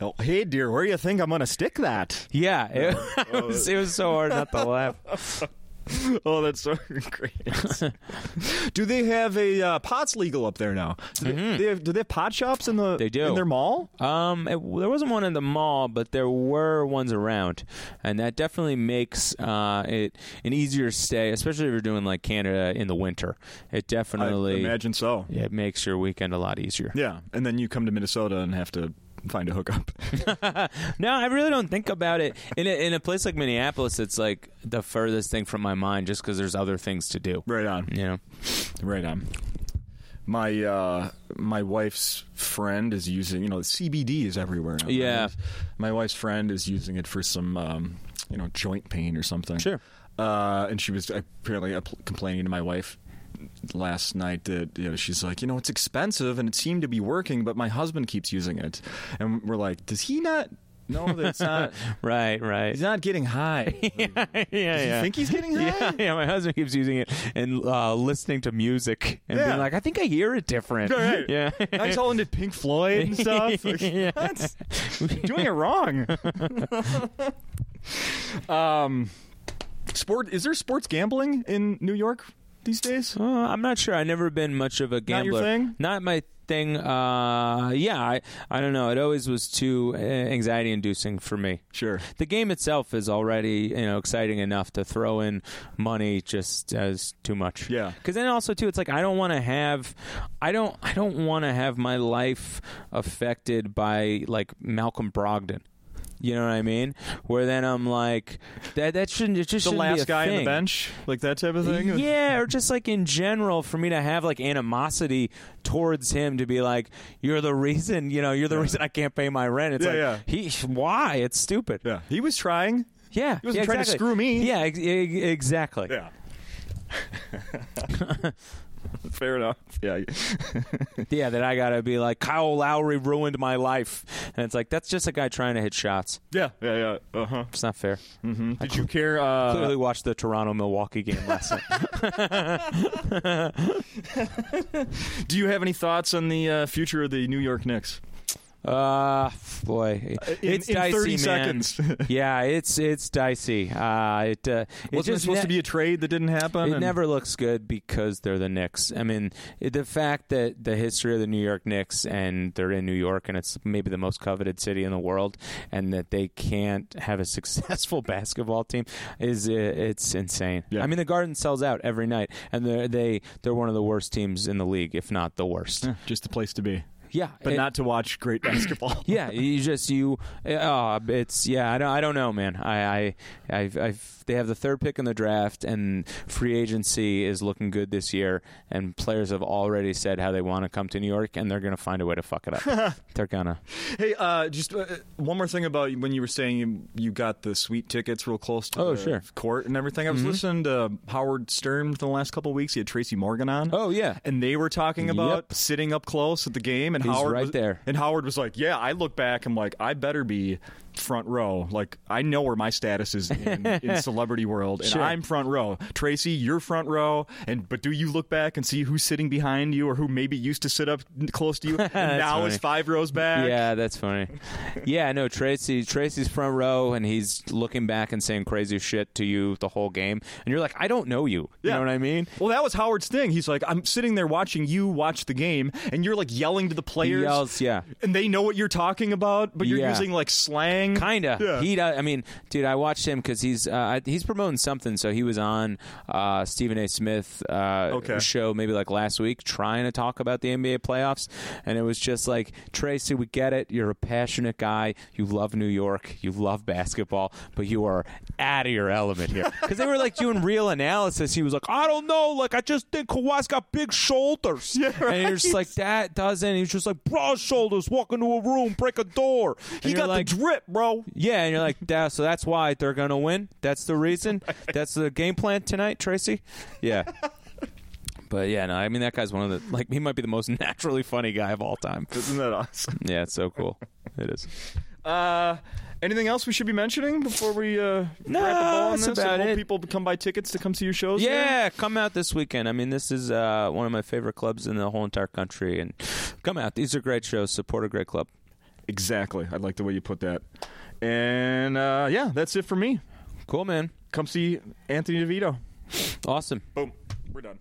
Oh, hey, dear, where do you think I'm going to stick that? Yeah, it, it was. It was so hard not to laugh. Oh, that's so great. do they have a uh, pots legal up there now? Do they, they have, do they have pot shops in the Mm-hmm. They do. in their mall? Um, it, there wasn't one in the mall, but there were ones around, and that definitely makes uh, it an easier stay, especially if you're doing like Canada in the winter. It I definitely imagine so. it makes your weekend a lot easier. Yeah, and then you come to Minnesota and have to find a hookup. No, I really don't think about it. In a, in a place like Minneapolis, it's like the furthest thing from my mind, just because there's other things to do. right on. You know. Right on. My uh, my wife's friend is using you know CBD is everywhere. Now, Yeah. right? My wife's friend is using it for some um, you know joint pain or something. Sure. Uh, and she was apparently uh, complaining to my wife last night that you know she's like you know it's expensive and it seemed to be working but my husband keeps using it and we're like does he not know that it's not Right, right. he's not getting high yeah, yeah, yeah. think he's getting high yeah, yeah. My husband keeps using it and uh, listening to music and Yeah. being like, "I think I hear it different." Right. Yeah. He's all into Pink Floyd and stuff. Like, Yeah. You're doing it wrong. um, sport. Is there sports gambling in New York these days? Uh, I'm not sure. I've never been much of a gambler. Not your thing? Not my thing. Uh, yeah, I, I don't know. It always was too uh, anxiety inducing for me. Sure. The game itself is already you know exciting enough to throw in money just as too much. Yeah. Because then also too, it's like I don't want to have, I don't, I don't want to have my life affected by like Malcolm Brogdon. You know what I mean? Where then I'm like, that that shouldn't it just The shouldn't be a last guy on the bench, like that type of thing. Yeah, or just like in general, for me to have like animosity towards him to be like, you're the reason, you know, you're the reason I can't pay my rent. It's Yeah, like, yeah. he, why? It's stupid. yeah. He was trying. Yeah, He wasn't yeah, trying to exactly. screw me. Yeah, ex- ex- exactly. Yeah. Fair enough. Yeah. Yeah, that I gotta be like Kyle Lowry ruined my life, and it's like that's just a guy trying to hit shots. Yeah. Yeah. Yeah. Uh huh. It's not fair. Mm-hmm. Did you care? Uh, Clearly watched the Toronto Milwaukee game last night. do you have any thoughts on the uh, future of the New York Knicks? Uh boy, In- it's in dicey, 30 man. seconds. yeah, it's it's dicey. Uh, it uh, it Wasn't it supposed ne- to be a trade that didn't happen? It And- never looks good because they're the Knicks. I mean, it- the fact that the history of the New York Knicks and they're in New York and it's maybe the most coveted city in the world, and that they can't have a successful basketball team is uh, it's insane. Yeah. I mean, the Garden sells out every night, and they're they they're one of the worst teams in the league, if not the worst. Yeah, just the place to be, Yeah, but it- not to watch great basketball. yeah, you just you. Uh, it's yeah. I don't. I don't know, man. I, I, I've, I've. They have the third pick in the draft, and free agency is looking good this year. And players have already said how they want to come to New York, and they're going to find a way to fuck it up. they're gonna. Hey, uh, just uh, one more thing about when you were saying you, you got the sweet tickets real close to Oh, the sure. Mm-hmm. court and everything. I was listening to Howard Stern for the last couple of weeks. He had Tracy Morgan on. Oh yeah. And they were talking about Yep. sitting up close at the game, and He's Howard right was, there. And Howard was like, "Yeah." I look back, I'm like, I better be front row. Like I know where my status is in, in celebrity world, and Sure. I'm front row. Tracy, you're front row, and but do you look back and see who's sitting behind you, or who maybe used to sit up close to you, and now funny. is five rows back? Yeah, that's funny. Yeah, no, Tracy. Tracy's front row, and he's looking back and saying crazy shit to you the whole game, and you're like, I don't know you. You Yeah. know what I mean? Well, that was Howard's thing. He's like, I'm sitting there watching you watch the game, and you're like yelling to the He players, yells, yeah. and they know what you're talking about, but you're Yeah. using like slang. Kinda. Yeah. He. does I mean, dude, I watched him because he's uh, he's promoting something. So he was on uh, Stephen A. Smith uh, Okay. show maybe like last week, trying to talk about the NBA playoffs, and it was just like Tracy, we get it. You're a passionate guy. You love New York. You love basketball, but you are out of your element here. Because they were like doing real analysis. He was like, I don't know. Like I just think Kawhi's got big shoulders. Yeah, And you're just like that doesn't. He's just like broad shoulders. Walk into a room, break a door. And He got like, the drip, bro. yeah, and you're like, "Yeah, so that's why they're gonna win. That's the reason. That's the game plan tonight, Tracy. Yeah. But yeah, no, I mean that guy's one of the like he might be the most naturally funny guy of all time. Isn't that awesome? Yeah, it's so cool. It is. Uh, anything else we should be mentioning before we uh, No, wrap ball on that's this? about it. people come buy tickets to come see your shows. Yeah, come out this weekend. I mean, this is uh, one of my favorite clubs in the whole entire country, and come out. These are great shows. Support a great club. Exactly. I like the way you put that. And uh, yeah, that's it for me. Cool, man. Come see Anthony DeVito. Awesome. Boom. We're done.